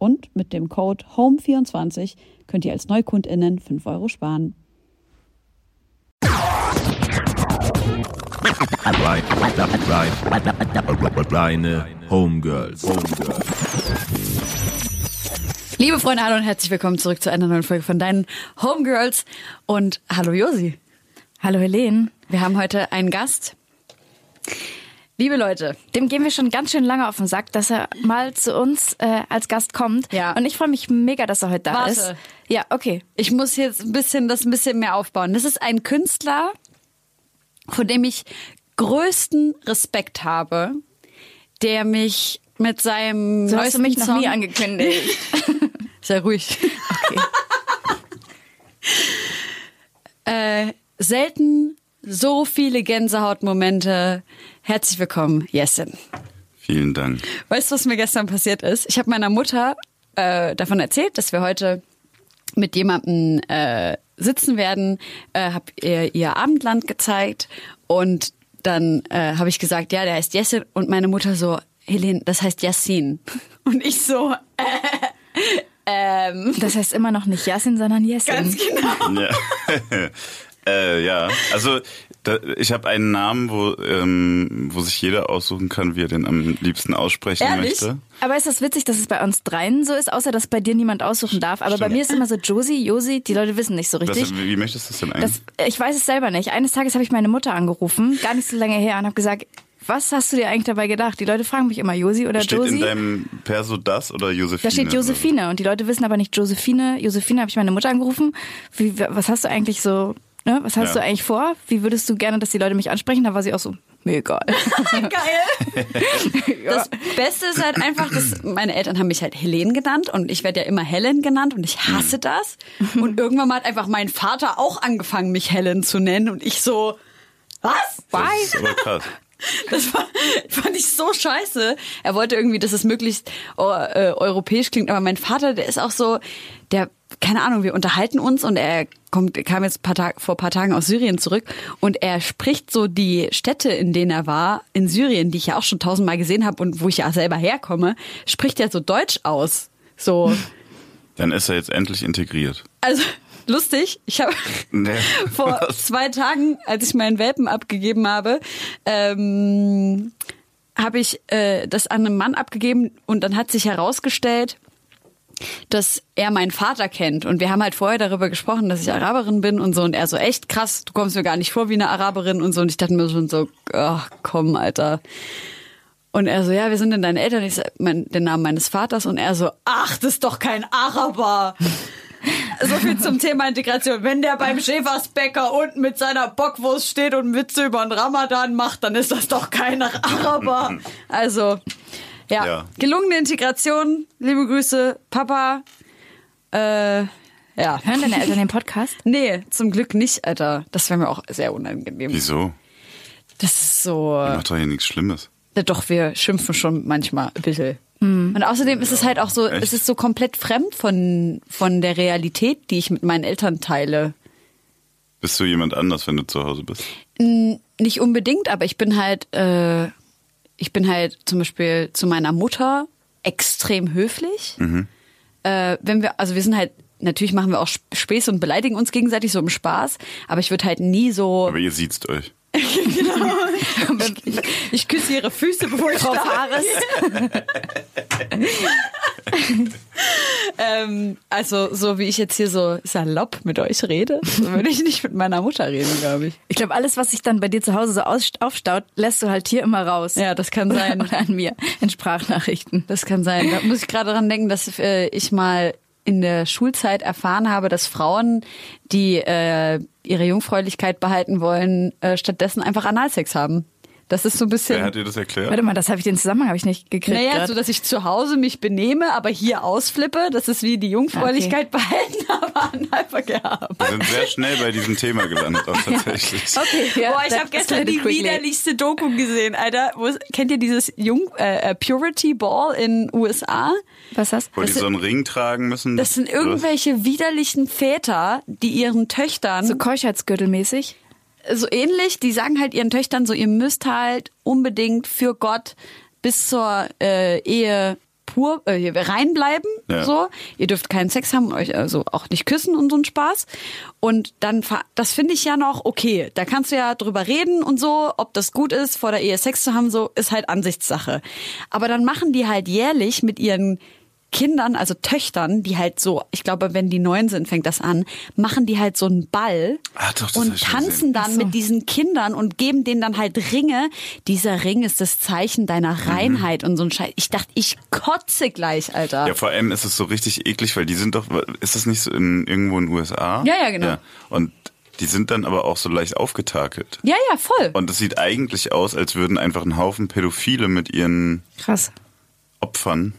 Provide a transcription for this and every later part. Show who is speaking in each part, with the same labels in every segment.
Speaker 1: Und mit dem Code HOME24 könnt ihr als NeukundInnen 5 Euro sparen.
Speaker 2: Kleine Homegirls.
Speaker 1: Liebe Freunde, hallo und herzlich willkommen zurück zu einer neuen Folge von deinen Homegirls. Und hallo Josi.
Speaker 3: Hallo Helene.
Speaker 1: Wir haben heute einen Gast. Liebe Leute,
Speaker 3: dem gehen wir schon ganz schön lange auf den Sack, dass er mal zu uns äh, als Gast kommt.
Speaker 1: Ja.
Speaker 3: Und ich freue mich mega, dass er heute da
Speaker 1: Warte.
Speaker 3: ist. Ja, okay.
Speaker 1: ich muss jetzt ein bisschen das ein bisschen mehr aufbauen. Das ist ein Künstler, vor dem ich größten Respekt habe, der mich mit seinem
Speaker 3: So hast du mich noch
Speaker 1: Song
Speaker 3: nie angekündigt.
Speaker 1: Sei ruhig.
Speaker 3: Okay.
Speaker 1: Äh, selten so viele Gänsehautmomente. Herzlich willkommen, Jessin.
Speaker 4: Vielen Dank.
Speaker 1: Weißt du, was mir gestern passiert ist? Ich habe meiner Mutter äh, davon erzählt, dass wir heute mit jemandem äh, sitzen werden, äh, habe ihr ihr Abendland gezeigt und dann äh, habe ich gesagt, ja, der heißt Jessin und meine Mutter so, Helene, das heißt Yassin. Und ich so,
Speaker 3: Das heißt immer noch nicht Yasin, sondern Yesin.
Speaker 1: ganz genau.
Speaker 4: Ja, äh, ja. also da, ich habe einen Namen, wo, ähm, wo sich jeder aussuchen kann, wie er den am liebsten aussprechen
Speaker 1: Ehrlich?
Speaker 4: möchte.
Speaker 3: Aber ist das witzig, dass es bei uns dreien so ist, außer dass bei dir niemand aussuchen darf. Aber bei
Speaker 4: Stimmt.
Speaker 3: mir ist immer so Josi, Josi, die Leute wissen nicht so richtig.
Speaker 4: Was, wie möchtest du es denn eigentlich?
Speaker 3: Das, ich weiß es selber nicht. Eines Tages habe ich meine Mutter angerufen, gar nicht so lange her, und habe gesagt, was hast du dir eigentlich dabei gedacht? Die Leute fragen mich immer Josi oder
Speaker 4: Steht
Speaker 3: Josi.
Speaker 4: in deinem Perso das oder Josephine?
Speaker 3: Da steht Josephine und die Leute wissen aber nicht Josephine. Josephine habe ich meine Mutter angerufen. Wie, was hast du eigentlich so, ne? Was hast
Speaker 4: Ja.
Speaker 3: du eigentlich vor? Wie würdest du gerne, dass die Leute mich ansprechen? Da war sie auch so, mir egal.
Speaker 1: Geil. Das Beste ist halt einfach, dass meine Eltern haben mich halt Helene genannt und ich werde ja immer Helen genannt und ich hasse das. Und irgendwann mal hat einfach mein Vater auch angefangen, mich Helen zu nennen und ich so, was?
Speaker 4: Das ist krass.
Speaker 1: Das war, fand ich so scheiße. Er wollte irgendwie, dass es möglichst oh, äh, europäisch klingt, aber mein Vater, der ist auch so, der, keine Ahnung, wir unterhalten uns und er kommt, kam jetzt paar Tag, vor paar Tagen aus Syrien zurück und er spricht so die Städte, in denen er war, in Syrien, die ich ja auch schon tausendmal gesehen habe und wo ich ja selber herkomme, spricht er so Deutsch aus. So,
Speaker 4: Dann ist er jetzt endlich integriert.
Speaker 1: also lustig. Ich habe
Speaker 4: Nee.
Speaker 1: vor zwei Tagen, als ich meinen Welpen abgegeben habe, ähm, habe ich äh, das an einen Mann abgegeben und dann hat sich herausgestellt, dass er meinen Vater kennt. Und wir haben halt vorher darüber gesprochen, dass ich Araberin bin und so. Und er so, echt krass, du kommst mir gar nicht vor wie eine Araberin und so. Und ich dachte mir schon so, ach komm, Alter. Und er so, ja, wir sind denn deine Eltern? Ich sag, mein, den Namen meines Vaters. Und er so, ach, das ist doch kein Araber. So viel zum Thema Integration. Wenn der beim Schäfersbäcker unten mit seiner Bockwurst steht und Witze über den Ramadan macht, dann ist das doch kein Araber. Also, ja,
Speaker 4: Ja.
Speaker 1: gelungene Integration. Liebe Grüße, Papa. Äh, ja.
Speaker 3: Hören deine Eltern den Podcast?
Speaker 1: Nee, zum Glück nicht, Alter. Das wäre mir auch sehr unangenehm.
Speaker 4: Wieso?
Speaker 1: Das ist so.
Speaker 4: Macht doch hier nichts Schlimmes.
Speaker 1: Ja, Doch, wir schimpfen schon manchmal ein bisschen. Und außerdem ist es halt auch so,
Speaker 4: echt?
Speaker 1: es ist so komplett fremd von, von der Realität, die ich mit meinen Eltern teile.
Speaker 4: Bist du jemand anders, wenn du zu Hause bist?
Speaker 1: Nicht unbedingt, aber ich bin halt, äh, ich bin halt zum Beispiel zu meiner Mutter extrem höflich. Äh, wenn wir, also wir sind halt, natürlich machen wir auch Sp- Späße und beleidigen uns gegenseitig so im Spaß, aber ich würde halt nie so,
Speaker 4: Aber ihr sieht's euch.
Speaker 1: ich, ich küsse ihre Füße, bevor ich drauf fahre. ähm, also so wie ich jetzt hier so salopp mit euch rede, so würde ich nicht mit meiner Mutter reden, glaube ich.
Speaker 3: Ich glaube, alles, was sich dann bei dir zu Hause so aufstaut, lässt du halt hier immer raus.
Speaker 1: Ja, das kann sein.
Speaker 3: Oder an mir in Sprachnachrichten.
Speaker 1: Das kann sein. Da muss ich gerade dran denken, dass äh, ich mal in der Schulzeit erfahren habe, dass Frauen, die äh, ihre Jungfräulichkeit behalten wollen, äh, stattdessen einfach Analsex haben. Das ist so ein bisschen.
Speaker 4: Wer hat dir das erklärt?
Speaker 3: Warte mal, das habe ich den Zusammenhang habe ich nicht gekriegt.
Speaker 1: Naja,
Speaker 3: grad.
Speaker 1: so dass ich zu Hause mich benehme, aber hier ausflippe. Das ist wie die Jungfräulichkeit behalten, aber Analverkehr haben.
Speaker 4: Wir sind sehr schnell bei diesem Thema gelandet, auch tatsächlich.
Speaker 3: okay, ja,
Speaker 1: Boah, ich habe gestern die
Speaker 3: quickly.
Speaker 1: widerlichste Doku gesehen, Alter. Wo, kennt ihr dieses Jung äh, äh, Purity Ball in USA?
Speaker 3: Was ist das?
Speaker 4: Wo die so einen Ring tragen müssen.
Speaker 1: Das sind irgendwelche widerlichen Väter, die ihren Töchtern
Speaker 3: So Keuschheitsgürtelmäßig.
Speaker 1: So ähnlich, die sagen halt ihren Töchtern so, ihr müsst halt unbedingt für Gott bis zur äh, Ehe pur äh, reinbleiben,
Speaker 4: Ja.
Speaker 1: so. Ihr dürft keinen Sex haben euch also auch nicht küssen und so ein Spaß. Und dann, das finde ich ja noch okay. Da kannst du ja drüber reden und so, ob das gut ist, vor der Ehe Sex zu haben, so ist halt Ansichtssache. Aber dann machen die halt jährlich mit ihren Kindern, also Töchtern, die halt so, ich glaube, wenn die neun sind, fängt das an, machen die halt so einen Ball
Speaker 4: Ah, doch,
Speaker 1: und tanzen dann mit diesen Kindern und geben denen dann halt Ringe. Dieser Ring ist das Zeichen deiner
Speaker 4: Mhm.
Speaker 1: Reinheit und so ein Scheiß. Ich dachte, ich kotze gleich, Alter.
Speaker 4: Ja, vor allem ist es so richtig eklig, weil die sind doch, ist das nicht so in, irgendwo in den USA?
Speaker 1: Ja, ja, genau.
Speaker 4: Und die sind dann aber auch so leicht aufgetakelt.
Speaker 1: ja, ja, voll.
Speaker 4: Und es sieht eigentlich aus, als würden einfach ein Haufen Pädophile mit ihren
Speaker 3: Krass.
Speaker 4: Opfern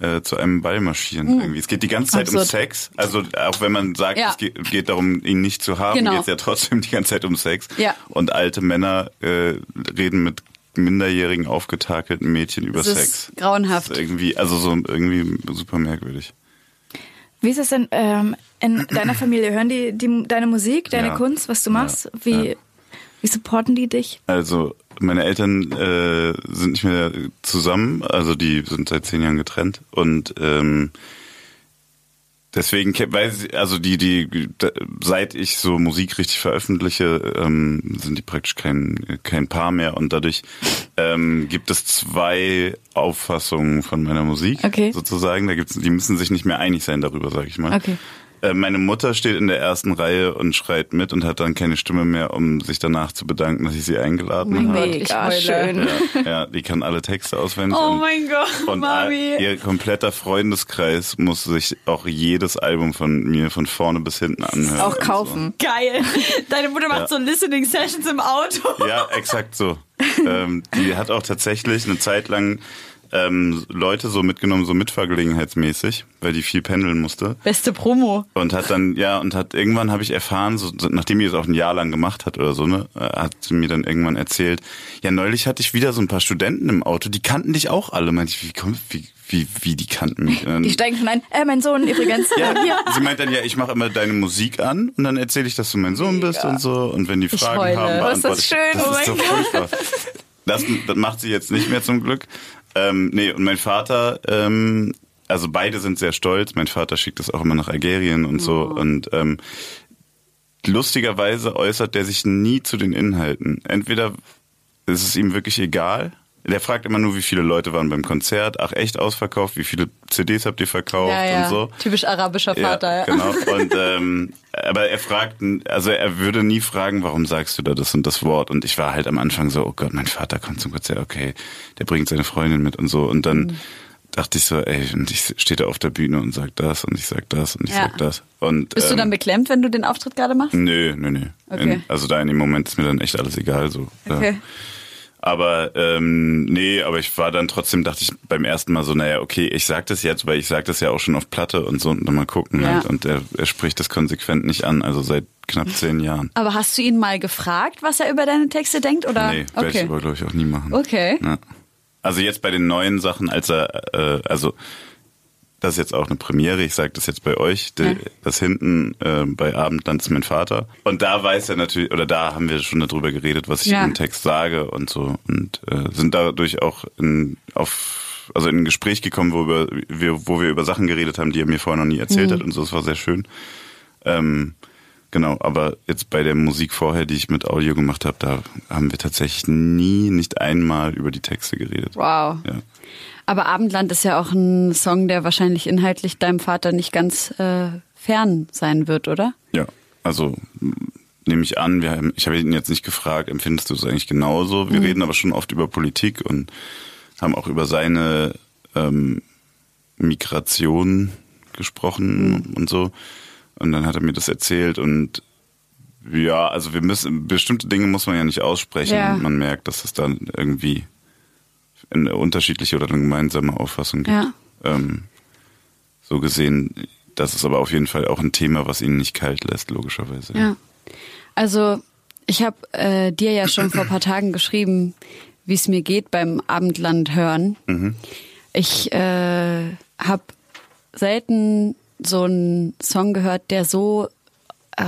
Speaker 4: äh, zu einem Ball marschieren. Irgendwie. Es geht die ganze Zeit um
Speaker 1: Absurd.
Speaker 4: Sex. Also auch wenn man sagt,
Speaker 1: Ja.
Speaker 4: es geht, geht darum, ihn nicht zu haben,
Speaker 1: Genau.
Speaker 4: geht es ja trotzdem die ganze Zeit um Sex.
Speaker 1: Ja.
Speaker 4: Und alte Männer äh, reden mit minderjährigen aufgetakelten Mädchen über
Speaker 1: Das ist
Speaker 4: Sex.
Speaker 1: grauenhaft.
Speaker 4: Das ist irgendwie, also so irgendwie super merkwürdig.
Speaker 3: Wie ist es denn ähm, in deiner Familie? Hören die, die deine Musik, deine
Speaker 4: Ja.
Speaker 3: Kunst, was du
Speaker 4: Ja.
Speaker 3: machst? Wie,
Speaker 4: Ja.
Speaker 3: Wie supporten die dich?
Speaker 4: Also meine Eltern äh, sind nicht mehr zusammen, also die sind seit zehn Jahren getrennt und ähm, deswegen, weil sie, also die, die, seit ich so Musik richtig veröffentliche, ähm, sind die praktisch kein, kein Paar mehr und dadurch ähm, gibt es zwei Auffassungen von meiner Musik
Speaker 3: Okay.
Speaker 4: sozusagen. Da gibt's, die müssen sich nicht mehr einig sein darüber, sag ich mal.
Speaker 3: Okay.
Speaker 4: Äh, Meine Mutter steht in der ersten Reihe und schreit mit und hat dann keine Stimme mehr, um sich danach zu bedanken, dass ich sie eingeladen
Speaker 1: Oh
Speaker 4: habe.
Speaker 3: Mega schön.
Speaker 4: Ja, ja, die kann alle Texte auswendig.
Speaker 1: Oh mein Gott,
Speaker 4: und
Speaker 1: Mami.
Speaker 4: all- ihr kompletter Freundeskreis muss sich auch jedes Album von mir von vorne bis hinten anhören.
Speaker 3: Auch kaufen.
Speaker 1: Geil. Deine Mutter macht
Speaker 4: Ja.
Speaker 1: so Listening Sessions im Auto.
Speaker 4: So. Ja, exakt so. ähm, die hat auch tatsächlich eine Zeit lang ähm, Leute so mitgenommen, so mitfahrgelegenheitsmäßig, weil die viel pendeln musste.
Speaker 1: Beste Promo.
Speaker 4: Und hat dann, ja, und hat irgendwann habe ich erfahren, so, nachdem die es auch ein Jahr lang gemacht hat oder so, ne, äh, hat sie mir dann irgendwann erzählt, ja, neulich hatte ich wieder so ein paar Studenten im Auto, die kannten dich auch alle. Meinte ich, wie kommt, wie, wie, wie die kannten mich? Dann-
Speaker 3: Die steigen schon ein. Äh, mein Sohn übrigens.
Speaker 4: ja,
Speaker 3: Hier.
Speaker 4: sie meint dann, ja, ich mache immer deine Musik an und dann erzähle ich, dass du mein Sohn bist und so. Und wenn die Fragen haben,
Speaker 1: Oh,
Speaker 3: ist das
Speaker 4: beantworte ich.
Speaker 3: schön,
Speaker 4: Das
Speaker 3: oh
Speaker 4: ist
Speaker 3: mein
Speaker 4: so
Speaker 3: Gott.
Speaker 4: furchtbar. Das, das macht sie jetzt nicht mehr zum Glück. Ähm, nee, und mein Vater, ähm, also beide sind sehr stolz. Mein Vater schickt das auch immer nach Algerien und so. Und ähm, lustigerweise äußert der sich nie zu den Inhalten. Entweder ist es ihm wirklich egal. Der fragt immer nur, wie viele Leute waren beim Konzert. Ach, echt ausverkauft? Wie viele CDs habt ihr verkauft
Speaker 1: Ja, ja.
Speaker 4: und so?
Speaker 1: Typisch arabischer Vater. Ja,
Speaker 4: Ja, genau. Und ähm, aber er fragt, also er würde nie fragen, warum sagst du da das und das Wort? Und ich war halt am Anfang so, oh Gott, mein Vater kommt zum Konzert, okay, der bringt seine Freundin mit und so. Und dann
Speaker 1: Mhm.
Speaker 4: dachte ich so, ey, und ich stehe da auf der Bühne und sag das und ich sag das und ich
Speaker 1: Ja.
Speaker 4: sag das. Und
Speaker 1: Bist du
Speaker 4: ähm,
Speaker 1: dann beklemmt, wenn du den Auftritt gerade machst?
Speaker 4: Nö, nö, nö.
Speaker 1: Okay.
Speaker 4: In, also da in dem Moment ist mir dann echt alles egal. So. Ja.
Speaker 1: Okay.
Speaker 4: Aber ähm, nee, aber ich war dann trotzdem, dachte ich beim ersten Mal so, naja, okay, ich sag das jetzt, weil ich sag das ja auch schon auf Platte und so und dann mal gucken
Speaker 1: Ja.
Speaker 4: halt. Und er, er spricht das konsequent nicht an, also seit knapp zehn Jahren.
Speaker 1: Aber hast du ihn mal gefragt, was er über deine Texte denkt? Oder?
Speaker 4: Nee, werde ich
Speaker 1: okay.
Speaker 4: aber, glaube ich, auch nie machen.
Speaker 1: Okay.
Speaker 4: Ja. Also jetzt bei den neuen Sachen, als er, äh, also das ist jetzt auch eine Premiere, ich sage das jetzt bei euch,
Speaker 1: Ja.
Speaker 4: das hinten äh, bei Abendland ist mein Vater. Und da weiß er natürlich, oder da haben wir schon darüber geredet, was ich
Speaker 1: Ja.
Speaker 4: im Text sage und so. Und äh, sind dadurch auch in, auf, also in ein Gespräch gekommen, wo wir, wir, wo wir über Sachen geredet haben, die er mir vorher noch nie erzählt
Speaker 1: Mhm.
Speaker 4: hat und so. Das war sehr schön. Ähm, genau. Aber jetzt bei der Musik vorher, die ich mit Audio gemacht habe, da haben wir tatsächlich nie, nicht einmal über die Texte geredet.
Speaker 1: Wow.
Speaker 4: Ja.
Speaker 1: Aber Abendland ist ja auch ein Song, der wahrscheinlich inhaltlich deinem Vater nicht ganz äh, fern sein wird, oder?
Speaker 4: Ja, also nehme ich an, wir haben, ich habe ihn jetzt nicht gefragt, empfindest du es eigentlich genauso? Wir reden aber schon oft über Politik und haben auch über seine ähm, Migration gesprochen und so. Und dann hat er mir das erzählt und ja, also wir müssen bestimmte Dinge muss man ja nicht aussprechen.
Speaker 1: Ja.
Speaker 4: Man merkt, dass es dann irgendwie eine unterschiedliche oder eine gemeinsame Auffassung gibt.
Speaker 1: Ja.
Speaker 4: Ähm, so gesehen, das ist aber auf jeden Fall auch ein Thema, was ihn nicht kalt lässt, logischerweise.
Speaker 1: Ja. Also ich habe äh, dir ja schon vor ein paar Tagen geschrieben, wie es mir geht beim Abendland hören. Ich äh, habe selten so einen Song gehört, der so äh,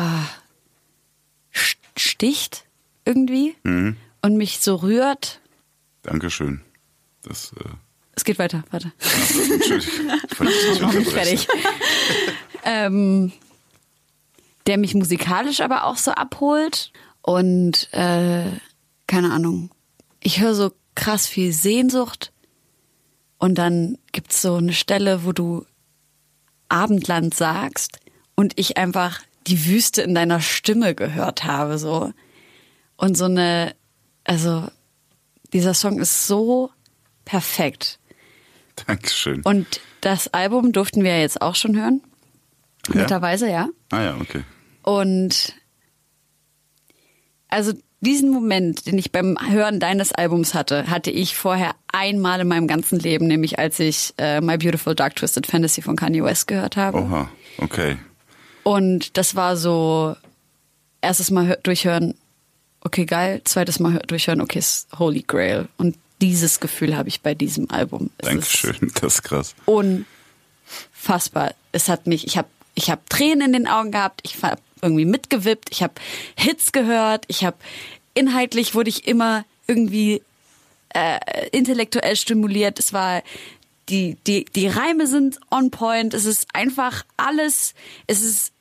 Speaker 1: st- sticht irgendwie und mich so rührt.
Speaker 4: Dankeschön. Das, äh,
Speaker 1: Es geht weiter, warte.
Speaker 4: Entschuldigung. Ich nicht unterbrechen.
Speaker 1: fertig. ähm, der mich musikalisch aber auch so abholt und äh, keine Ahnung. Ich höre so krass viel Sehnsucht und dann gibt's so eine Stelle, wo du Abendland sagst und ich einfach die Wüste in deiner Stimme gehört habe so und so eine also dieser Song ist so perfekt.
Speaker 4: Dankeschön.
Speaker 1: Und das Album durften wir ja jetzt auch schon hören.
Speaker 4: Ja?
Speaker 1: Netterweise, ja.
Speaker 4: Ah ja, okay.
Speaker 1: Und also diesen Moment, den ich beim Hören deines Albums hatte, hatte ich vorher einmal in meinem ganzen Leben, nämlich als ich äh, My Beautiful Dark Twisted Fantasy von Kanye West gehört habe.
Speaker 4: Oha, okay.
Speaker 1: Und das war so erstes Mal hör- durchhören, okay, geil, zweites Mal hör- durchhören, okay, ist Holy Grail. Und dieses Gefühl habe ich bei diesem Album. Es
Speaker 4: Dankeschön, das ist krass.
Speaker 1: unfassbar. Es hat mich, ich habe ich hab Tränen in den Augen gehabt, ich habe irgendwie mitgewippt, ich habe Hits gehört, ich habe inhaltlich wurde ich immer irgendwie äh, intellektuell stimuliert. Es war die die die Reime sind on point. Es ist einfach alles. Es ist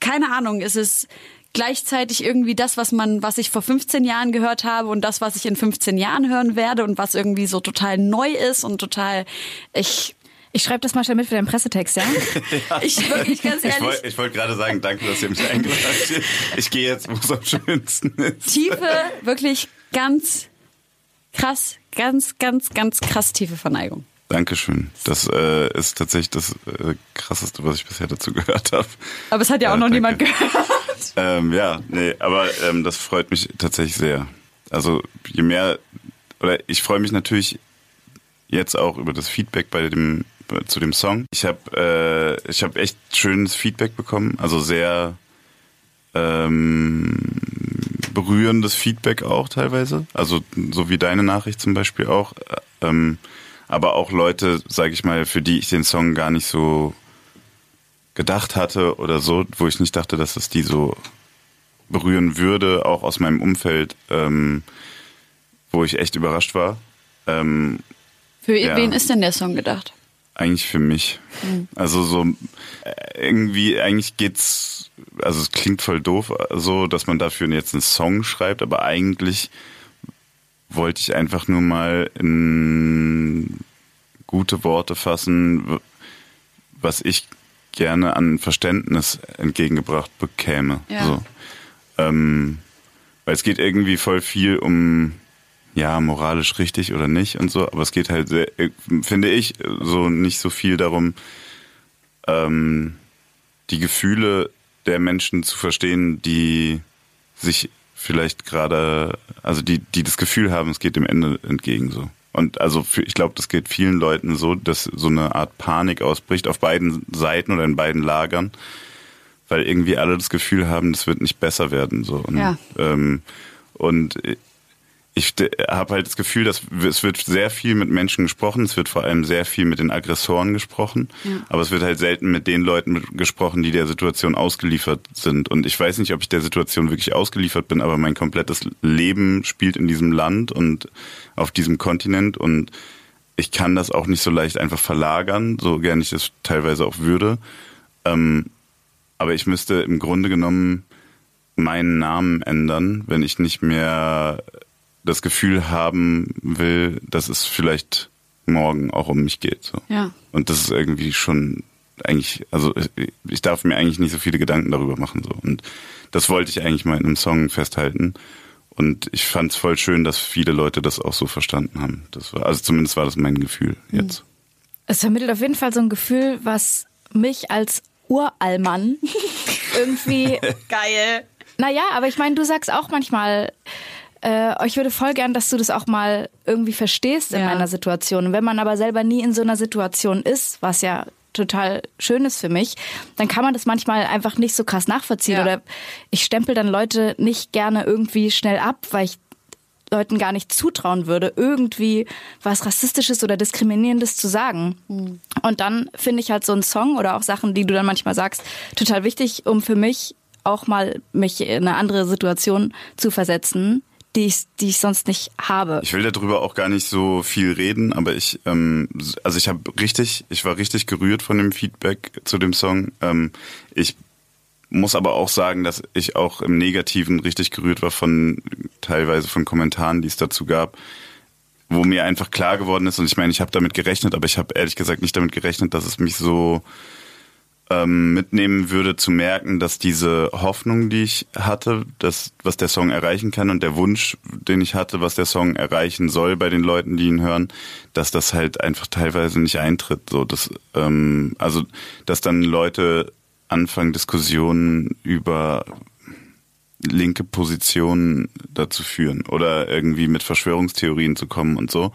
Speaker 1: keine Ahnung. Es ist gleichzeitig irgendwie das, was man, was ich vor 15 Jahren gehört habe und das, was ich in 15 Jahren hören werde und was irgendwie so total neu ist und total ich
Speaker 3: Ich schreibe das mal schnell mit für deinen Pressetext, ja?
Speaker 1: ich wirklich ganz
Speaker 4: Ich
Speaker 1: ehrlich
Speaker 4: wollte ich wollt gerade sagen, danke, dass ihr mich eingeladen habt. Ich gehe jetzt, wo es am schönsten ist.
Speaker 1: Tiefe, wirklich ganz krass, ganz, ganz, ganz krass tiefe Verneigung.
Speaker 4: Dankeschön. Das äh, ist tatsächlich das äh, krasseste, was ich bisher dazu gehört habe.
Speaker 1: Aber es hat ja auch
Speaker 4: Ja,
Speaker 1: noch
Speaker 4: danke.
Speaker 1: niemand gehört.
Speaker 4: Ähm, ja, nee, aber ähm, das freut mich tatsächlich sehr. Also je mehr, oder ich freue mich natürlich jetzt auch über das Feedback bei dem zu dem Song. Ich habe äh, ich habe echt schönes Feedback bekommen, also sehr ähm, berührendes Feedback auch teilweise. Also so wie deine Nachricht zum Beispiel auch. Äh, Ähm, aber auch Leute, sage ich mal, für die ich den Song gar nicht so gedacht hatte oder so, wo ich nicht dachte, dass es die so berühren würde, auch aus meinem Umfeld, ähm, wo ich echt überrascht war. Ähm,
Speaker 1: Für
Speaker 4: Ja.
Speaker 1: wen ist denn der Song gedacht?
Speaker 4: eigentlich für mich. Also so äh, irgendwie, eigentlich geht's, also es klingt voll doof, so, dass man dafür jetzt einen Song schreibt, aber eigentlich wollte ich einfach nur mal in gute Worte fassen, was ich gerne an Verständnis entgegengebracht bekäme.
Speaker 1: Ja.
Speaker 4: So. Ähm, weil es geht irgendwie voll viel um, ja, moralisch richtig oder nicht und so, aber es geht halt, sehr, äh, finde ich, so nicht so viel darum, ähm, die Gefühle der Menschen zu verstehen, die sich vielleicht gerade, also die, die das Gefühl haben, es geht dem Ende entgegen so. Und also für, ich glaube, das geht vielen Leuten so, dass so eine Art Panik ausbricht auf beiden Seiten oder in beiden Lagern, weil irgendwie alle das Gefühl haben, das wird nicht besser werden. So. Und,
Speaker 1: Ja.
Speaker 4: ähm, und ich habe halt das Gefühl, dass es wird sehr viel mit Menschen gesprochen, es wird vor allem sehr viel mit den Aggressoren gesprochen, aber es wird halt selten mit den Leuten gesprochen, die der Situation ausgeliefert sind. Und ich weiß nicht, ob ich der Situation wirklich ausgeliefert bin, aber mein komplettes Leben spielt in diesem Land und auf diesem Kontinent und ich kann das auch nicht so leicht einfach verlagern, so gern ich das teilweise auch würde. Ähm, aber ich müsste im Grunde genommen meinen Namen ändern, wenn ich nicht mehr das Gefühl haben will, dass es vielleicht morgen auch um mich geht. So.
Speaker 1: Ja.
Speaker 4: Und das ist irgendwie schon eigentlich, also ich darf mir eigentlich nicht so viele Gedanken darüber machen. So. Und das wollte ich eigentlich mal in einem Song festhalten. Und ich fand es voll schön, dass viele Leute das auch so verstanden haben. Das war, also zumindest war das mein Gefühl jetzt.
Speaker 3: Es vermittelt auf jeden Fall so ein Gefühl, was mich als Urallmann irgendwie geil. Naja, aber ich meine, du sagst auch manchmal, äh, ich würde voll gern, dass du das auch mal irgendwie verstehst in
Speaker 1: Ja.
Speaker 3: meiner Situation. Und wenn man aber selber nie in so einer Situation ist, was ja total schön ist für mich, dann kann man das manchmal einfach nicht so krass nachvollziehen.
Speaker 1: Ja.
Speaker 3: Oder ich stempel dann Leute nicht gerne irgendwie schnell ab, weil ich Leuten gar nicht zutrauen würde, irgendwie was Rassistisches oder Diskriminierendes zu sagen. Und dann finde ich halt so einen Song oder auch Sachen, die du dann manchmal sagst, total wichtig, um für mich auch mal mich in eine andere Situation zu versetzen, die ich, die ich sonst nicht habe.
Speaker 4: Ich will darüber auch gar nicht so viel reden, aber ich, ähm, also ich habe richtig, ich war richtig gerührt von dem Feedback zu dem Song. Ähm, ich muss aber auch sagen, dass ich auch im Negativen richtig gerührt war von teilweise von Kommentaren, die es dazu gab, wo mir einfach klar geworden ist und ich meine, ich habe damit gerechnet, aber ich habe ehrlich gesagt nicht damit gerechnet, dass es mich so ähm, mitnehmen würde, zu merken, dass diese Hoffnung, die ich hatte, dass was der Song erreichen kann und der Wunsch, den ich hatte, was der Song erreichen soll bei den Leuten, die ihn hören, dass das halt einfach teilweise nicht eintritt. So, dass, ähm, also, dass dann Leute anfangen, Diskussionen über linke Positionen dazu führen oder irgendwie mit Verschwörungstheorien zu kommen und so.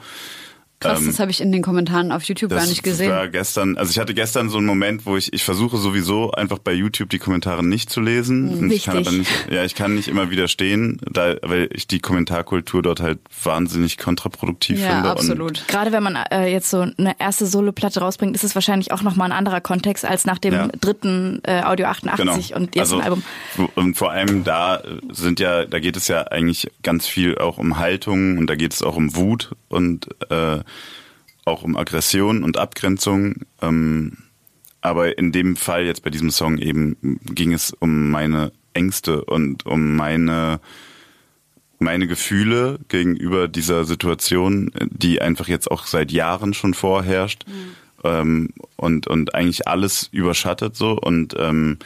Speaker 1: Krass,
Speaker 4: Ähm,
Speaker 1: das habe ich in den Kommentaren auf YouTube gar nicht gesehen.
Speaker 4: war gestern, also ich hatte gestern so einen Moment, wo ich, ich versuche sowieso einfach bei YouTube die Kommentare nicht zu lesen. Und ich kann
Speaker 3: Wichtig.
Speaker 4: aber nicht, ja, ich kann nicht immer widerstehen, da, weil ich die Kommentarkultur dort halt wahnsinnig kontraproduktiv
Speaker 1: ja,
Speaker 4: finde. Und
Speaker 1: absolut.
Speaker 3: Gerade wenn man äh, jetzt so eine erste Soloplatte rausbringt, ist es wahrscheinlich auch nochmal ein anderer Kontext als nach dem
Speaker 4: Ja.
Speaker 3: dritten äh, Audio 88
Speaker 4: Genau.
Speaker 3: und jetzt
Speaker 4: also,
Speaker 3: ein Album.
Speaker 4: Und vor allem da sind ja, da geht es ja eigentlich ganz viel auch um Haltung und da geht es auch um Wut und äh, auch um Aggression und Abgrenzung. Ähm, aber in dem Fall jetzt bei diesem Song eben ging es um meine Ängste und um meine meine Gefühle gegenüber dieser Situation, die einfach jetzt auch seit Jahren schon vorherrscht. Ähm, und und eigentlich alles überschattet so. Und ähm,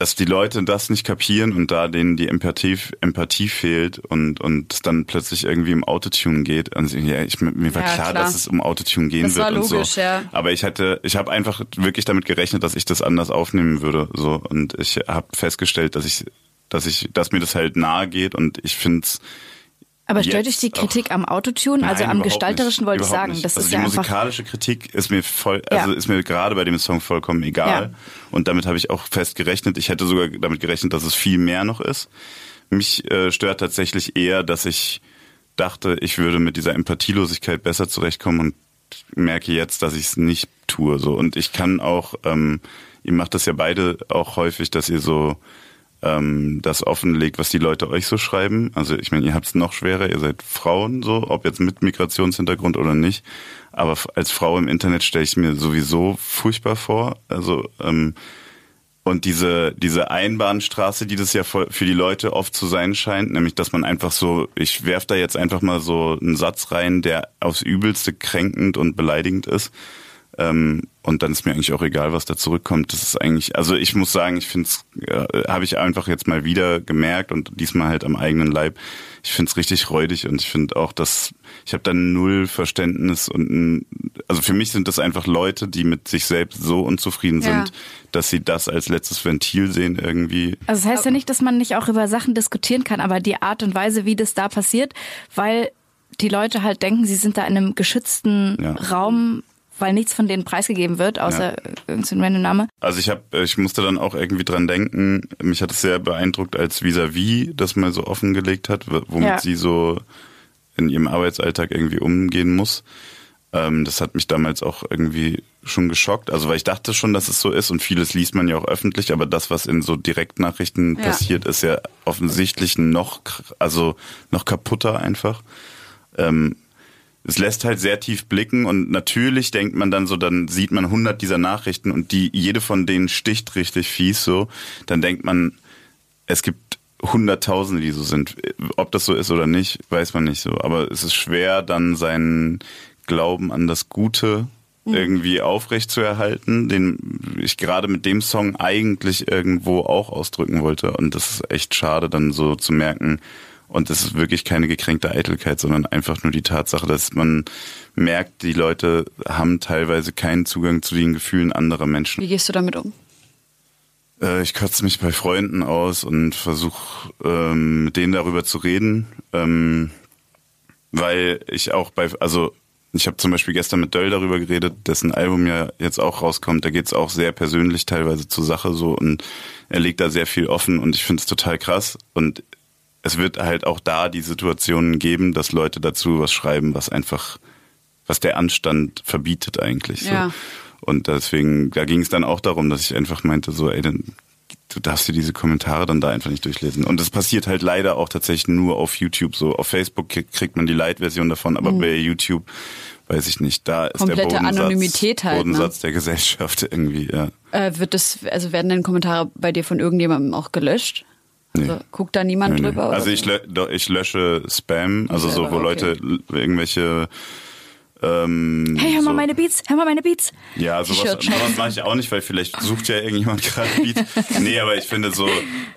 Speaker 4: dass die Leute das nicht kapieren und da denen die Empathie, Empathie fehlt und und es dann plötzlich irgendwie im Autotune geht. Also, ja, ich, mir war
Speaker 1: Ja,
Speaker 4: klar,
Speaker 1: klar.
Speaker 4: dass es um Autotune gehen
Speaker 1: Das
Speaker 4: wird
Speaker 1: war
Speaker 4: und
Speaker 1: logisch,
Speaker 4: so.
Speaker 1: ja.
Speaker 4: Aber ich hatte, ich habe einfach wirklich damit gerechnet, dass ich das anders aufnehmen würde. So und ich habe festgestellt, dass ich, dass ich, dass mir das halt nahe geht und ich finde es
Speaker 3: Aber stört dich die
Speaker 4: auch-
Speaker 3: Kritik am Autotune? also
Speaker 4: Nein,
Speaker 3: am
Speaker 4: überhaupt
Speaker 3: Gestalterischen
Speaker 4: nicht.
Speaker 3: wollte ich sagen.
Speaker 4: nicht.
Speaker 3: Das
Speaker 4: also
Speaker 3: ist
Speaker 4: die
Speaker 3: ja
Speaker 4: musikalische Kritik ist mir voll, also
Speaker 3: Ja.
Speaker 4: ist mir gerade bei dem Song vollkommen egal.
Speaker 3: Ja.
Speaker 4: Und damit habe ich auch fest gerechnet. Ich hätte sogar damit gerechnet, dass es viel mehr noch ist. Mich äh, stört tatsächlich eher, dass ich dachte, ich würde mit dieser Empathielosigkeit besser zurechtkommen und merke jetzt, dass ich es nicht tue. So und ich kann auch, ähm, ihr macht das ja beide auch häufig, dass ihr so ähm, das offenlegt, was die Leute euch so schreiben. Also ich meine, ihr habt es noch schwerer, ihr seid Frauen so, ob jetzt mit Migrationshintergrund oder nicht. Aber als Frau im Internet stelle ich mir sowieso furchtbar vor. Also ähm, und diese, diese Einbahnstraße, die das ja für die Leute oft zu sein scheint, nämlich dass man einfach so, ich werf da jetzt einfach mal so einen Satz rein, der aufs Übelste kränkend und beleidigend ist. Ähm, und dann ist mir eigentlich auch egal, was da zurückkommt. Das ist eigentlich, also ich muss sagen, ich finde es, äh, habe ich einfach jetzt mal wieder gemerkt und diesmal halt am eigenen Leib. Ich finde es richtig räudig und ich finde auch, dass ich habe da null Verständnis und ein, also für mich sind das einfach Leute, die mit sich selbst so unzufrieden
Speaker 1: Ja.
Speaker 4: sind, dass sie das als letztes Ventil sehen irgendwie.
Speaker 3: Also das heißt ja nicht, dass man nicht auch über Sachen diskutieren kann, aber die Art und Weise, wie das da passiert, weil die Leute halt denken, sie sind da in einem geschützten
Speaker 4: Ja.
Speaker 3: Raum, weil nichts von denen preisgegeben wird, außer irgendein random Name.
Speaker 4: Also ich habe, ich musste dann auch irgendwie dran denken. Mich hat es sehr beeindruckt, als Vis-a-vis das mal so offengelegt hat, womit
Speaker 3: Ja.
Speaker 4: sie so in ihrem Arbeitsalltag irgendwie umgehen muss. Ähm, das hat mich damals auch irgendwie schon geschockt. Also weil ich dachte schon, dass es so ist und vieles liest man ja auch öffentlich, aber das, was in so Direktnachrichten
Speaker 1: Ja.
Speaker 4: passiert, ist ja offensichtlich noch, also noch kaputter einfach. Ähm, es lässt halt sehr tief blicken und natürlich denkt man dann so, dann sieht man hundert dieser Nachrichten und die, jede von denen sticht richtig fies so, dann denkt man, es gibt Hunderttausende, die so sind. Ob das so ist oder nicht, weiß man nicht so. Aber es ist schwer, dann seinen Glauben an das Gute irgendwie aufrecht zu erhalten, den ich gerade mit dem Song eigentlich irgendwo auch ausdrücken wollte. Und das ist echt schade, dann so zu merken. Und das ist wirklich keine gekränkte Eitelkeit, sondern einfach nur die Tatsache, dass man merkt, die Leute haben teilweise keinen Zugang zu den Gefühlen anderer Menschen.
Speaker 1: Wie gehst du damit um?
Speaker 4: Äh, ich kotze mich bei Freunden aus und versuche ähm, mit denen darüber zu reden, ähm, weil ich auch bei, also ich habe zum Beispiel gestern mit Döll darüber geredet, dessen Album ja jetzt auch rauskommt. Da geht's auch sehr persönlich teilweise zur Sache so und er legt da sehr viel offen und ich finde es total krass. Und es wird halt auch da die Situationen geben, dass Leute dazu was schreiben, was einfach, was der Anstand verbietet eigentlich. So.
Speaker 1: Ja.
Speaker 4: Und deswegen, da ging es dann auch darum, dass ich einfach meinte, so, ey, dann, du darfst dir diese Kommentare dann da einfach nicht durchlesen. Und das passiert halt leider auch tatsächlich nur auf YouTube. So auf Facebook krieg- kriegt man die Light-Version davon, aber bei YouTube weiß ich nicht. Da ist
Speaker 1: Mhm. Komplette
Speaker 4: der Bodensatz,
Speaker 1: Anonymität halt, ne?
Speaker 4: Bodensatz der Gesellschaft irgendwie, ja.
Speaker 1: Äh, wird das, also werden denn Kommentare bei dir von irgendjemandem auch gelöscht?
Speaker 4: Nee.
Speaker 1: Also, guckt da niemand
Speaker 4: Nee, nee.
Speaker 1: drüber? oder
Speaker 4: Also ich, lö ich lösche Spam, also so,
Speaker 1: Selber,
Speaker 4: wo
Speaker 1: okay.
Speaker 4: Leute irgendwelche ähm,
Speaker 3: Hey, hör mal
Speaker 4: so,
Speaker 3: meine Beats, hör mal meine Beats.
Speaker 4: Ja, sowas, sowas mache ich auch nicht, weil vielleicht sucht ja irgendjemand gerade Beat. Nee, aber ich finde so,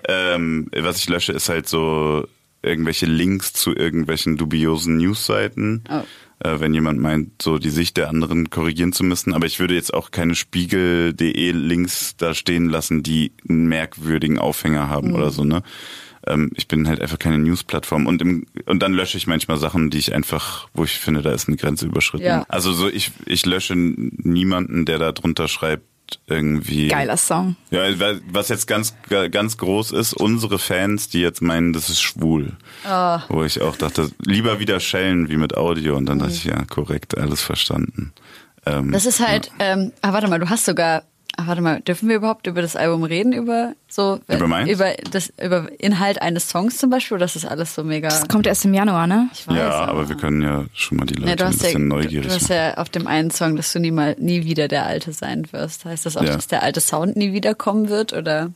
Speaker 4: ähm, was ich lösche, ist halt so irgendwelche Links zu irgendwelchen dubiosen Newsseiten.
Speaker 1: Oh.
Speaker 4: Äh, wenn jemand meint, so die Sicht der anderen korrigieren zu müssen. Aber ich würde jetzt auch keine Spiegel.de Links da stehen lassen, die einen merkwürdigen Aufhänger haben
Speaker 1: Mhm.
Speaker 4: oder so, ne? Ähm, ich bin halt einfach keine News-Plattform und im, und dann lösche ich manchmal Sachen, die ich einfach, wo ich finde, da ist eine Grenze überschritten.
Speaker 1: Ja.
Speaker 4: Also so ich ich lösche niemanden, der da drunter schreibt irgendwie.
Speaker 3: Geiler Song.
Speaker 4: Ja, was jetzt ganz ganz groß ist, unsere Fans, die jetzt meinen, das ist schwul.
Speaker 1: Ah.
Speaker 4: Wo ich auch dachte, lieber wieder schellen wie mit Audio und dann
Speaker 1: Mhm.
Speaker 4: dachte ich, ja, korrekt, alles verstanden. Ähm,
Speaker 1: Das ist halt, ähm, ah, warte mal, du hast sogar, ah, warte mal, dürfen wir überhaupt über das Album reden? Über so, äh,
Speaker 4: Über meins?
Speaker 1: Über, das, über Inhalt eines Songs zum Beispiel? Oder das ist alles so mega.
Speaker 3: Das kommt erst im Januar, ne?
Speaker 1: ich weiß,
Speaker 4: ja, aber wir können ja schon mal die Leute
Speaker 1: Ja, du
Speaker 4: ein
Speaker 1: hast ja,
Speaker 4: bisschen
Speaker 1: du,
Speaker 4: neugierig
Speaker 1: du hast
Speaker 4: machen.
Speaker 1: ja auf dem einen Song, dass du nie mal, nie wieder der Alte sein wirst. Heißt das auch,
Speaker 4: Ja.
Speaker 1: dass der alte Sound nie wiederkommen wird? Oder?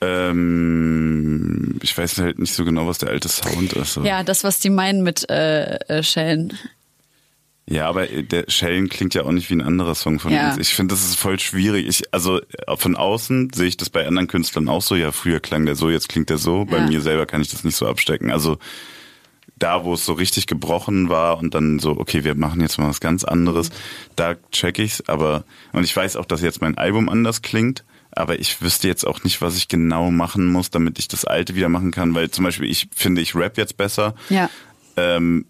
Speaker 4: Ähm, ich weiß halt nicht so genau, was der alte Sound ist. so.
Speaker 1: Ja, das, was die meinen mit äh, äh, Schellen.
Speaker 4: Ja, aber der Schellen klingt ja auch nicht wie ein anderer Song von
Speaker 1: Ja.
Speaker 4: uns. Ich finde, das ist voll schwierig. Ich, also äh, von außen sehe ich das bei anderen Künstlern auch so. Ja, früher klang der so, jetzt klingt der so. Bei
Speaker 1: Ja.
Speaker 4: mir selber kann ich das nicht so abstecken. Also da, wo es so richtig gebrochen war und dann so, okay, wir machen jetzt mal was ganz anderes, da check ich's. Aber und ich weiß auch, dass jetzt mein Album anders klingt. Aber ich wüsste jetzt auch nicht, was ich genau machen muss, damit ich das Alte wieder machen kann. Weil zum Beispiel, ich finde, ich rap jetzt besser
Speaker 1: Ja.
Speaker 4: ähm,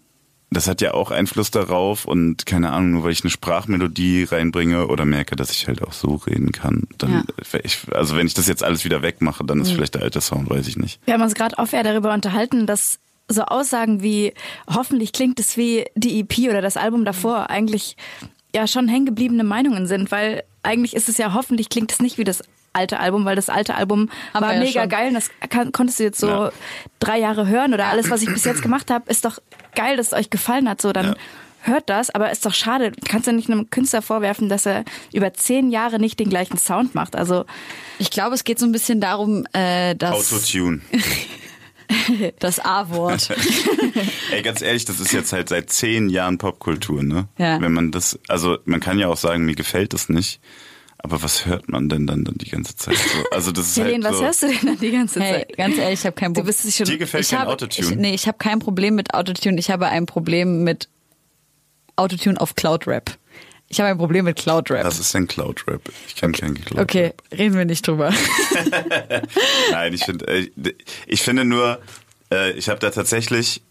Speaker 4: das hat ja auch Einfluss darauf und keine Ahnung, nur weil ich eine Sprachmelodie reinbringe oder merke, dass ich halt auch so reden kann, dann, ich, also wenn ich das jetzt alles wieder wegmache, dann ist vielleicht der alte Sound, weiß ich nicht.
Speaker 3: Wir haben uns gerade off-air darüber unterhalten, dass so Aussagen wie hoffentlich klingt es wie die EP oder das Album davor eigentlich ja schon hängengebliebene Meinungen sind, weil eigentlich ist es ja hoffentlich klingt es nicht wie das alte Album, weil das alte Album
Speaker 1: Haben
Speaker 3: war
Speaker 1: ja
Speaker 3: mega
Speaker 1: schon.
Speaker 3: geil und das kann, konntest du jetzt so
Speaker 4: Ja.
Speaker 3: drei Jahre hören oder alles, was ich bis jetzt gemacht habe, ist doch geil, dass es euch gefallen hat. So, dann
Speaker 4: Ja.
Speaker 3: hört das, aber ist doch schade. Du kannst ja nicht einem Künstler vorwerfen, dass er über zehn Jahre nicht den gleichen Sound macht. Also
Speaker 1: Ich glaube, es geht so ein bisschen darum, äh, dass
Speaker 4: Autotune.
Speaker 1: das A-Wort.
Speaker 4: Ey, ganz ehrlich, das ist jetzt halt seit zehn Jahren Popkultur, ne?
Speaker 1: Ja.
Speaker 4: Wenn man das, also man kann ja auch sagen, mir gefällt das nicht. Aber was hört man denn dann, dann die ganze Zeit so? Also das ist
Speaker 3: Helene,
Speaker 4: halt
Speaker 3: was
Speaker 4: so,
Speaker 3: hörst du denn dann die ganze
Speaker 1: Hey,
Speaker 3: Zeit?
Speaker 1: ganz ehrlich, ich habe kein
Speaker 3: Du
Speaker 1: Problem.
Speaker 3: bist schon
Speaker 4: Dir gefällt
Speaker 1: ich
Speaker 4: kein
Speaker 1: habe,
Speaker 4: Autotune?
Speaker 1: Ich, nee, ich habe kein Problem mit Autotune. Ich habe ein Problem mit Autotune auf Cloud Rap. Ich habe ein Problem mit Cloud Rap.
Speaker 4: Was ist denn Cloud Rap? Ich kenne keinen Cloud Rap.
Speaker 1: Okay, reden wir nicht drüber.
Speaker 4: Nein, ich finde, äh, ich finde nur, äh, ich habe da tatsächlich,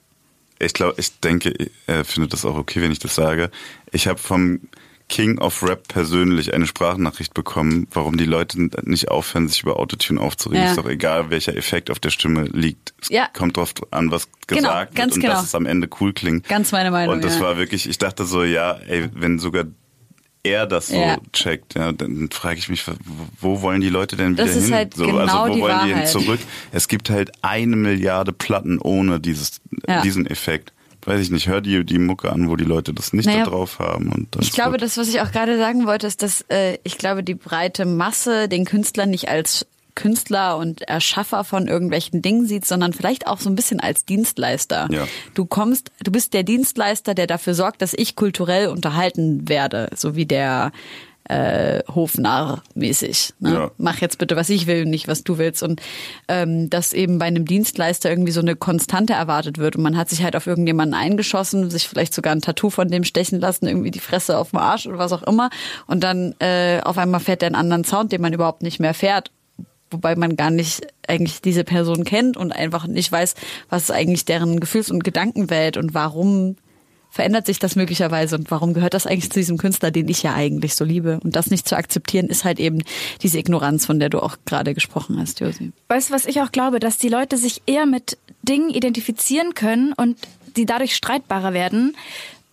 Speaker 4: ich glaube, ich denke, er findet das auch okay, wenn ich das sage. Ich habe vom King of Rap persönlich eine Sprachnachricht bekommen, warum die Leute nicht aufhören, sich über Autotune aufzuregen.
Speaker 1: Ja.
Speaker 4: Ist doch egal, welcher Effekt auf der Stimme liegt. Es
Speaker 1: Ja.
Speaker 4: kommt drauf an, was
Speaker 1: Genau,
Speaker 4: gesagt
Speaker 1: ganz
Speaker 4: wird und
Speaker 1: genau.
Speaker 4: dass es am Ende cool klingt.
Speaker 1: Ganz meine Meinung,
Speaker 4: Und das
Speaker 1: ja.
Speaker 4: war wirklich, ich dachte so, ja, ey, wenn sogar er das so
Speaker 1: Ja.
Speaker 4: checkt, ja, dann frage ich mich, wo- wo wollen die Leute denn wieder
Speaker 1: Das ist
Speaker 4: hin?
Speaker 1: halt
Speaker 4: so,
Speaker 1: genau
Speaker 4: also wo
Speaker 1: die
Speaker 4: wollen die hin
Speaker 1: Wahrheit.
Speaker 4: zurück? Es gibt halt eine Milliarde Platten ohne dieses,
Speaker 1: Ja.
Speaker 4: diesen Effekt. Weiß ich nicht, hör die, die Mucke an, wo die Leute das nicht
Speaker 1: Naja,
Speaker 4: da drauf haben. Und
Speaker 1: Ich glaube, das, was ich auch gerade sagen wollte, ist, dass äh, ich glaube, die breite Masse den Künstler nicht als Künstler und Erschaffer von irgendwelchen Dingen sieht, sondern vielleicht auch so ein bisschen als Dienstleister.
Speaker 4: Ja.
Speaker 1: Du kommst, du bist der Dienstleister, der dafür sorgt, dass ich kulturell unterhalten werde, so wie der äh, Hofnarr mäßig. Ne?
Speaker 4: Ja.
Speaker 1: Mach jetzt bitte, was ich will, nicht was du willst. Und ähm, dass eben bei einem Dienstleister irgendwie so eine Konstante erwartet wird und man hat sich halt auf irgendjemanden eingeschossen, sich vielleicht sogar ein Tattoo von dem stechen lassen, irgendwie die Fresse auf dem Arsch oder was auch immer. Und dann äh, auf einmal fährt der einen anderen Sound, den man überhaupt nicht mehr fährt wobei man gar nicht eigentlich diese Person kennt und einfach nicht weiß, was ist eigentlich deren Gefühls- und Gedankenwelt und warum verändert sich das möglicherweise und warum gehört das eigentlich zu diesem Künstler, den ich ja eigentlich so liebe? Und das nicht zu akzeptieren, ist halt eben diese Ignoranz, von der du auch gerade gesprochen hast, Josi.
Speaker 3: Weißt du, was ich auch glaube, dass die Leute sich eher mit Dingen identifizieren können und die dadurch streitbarer werden,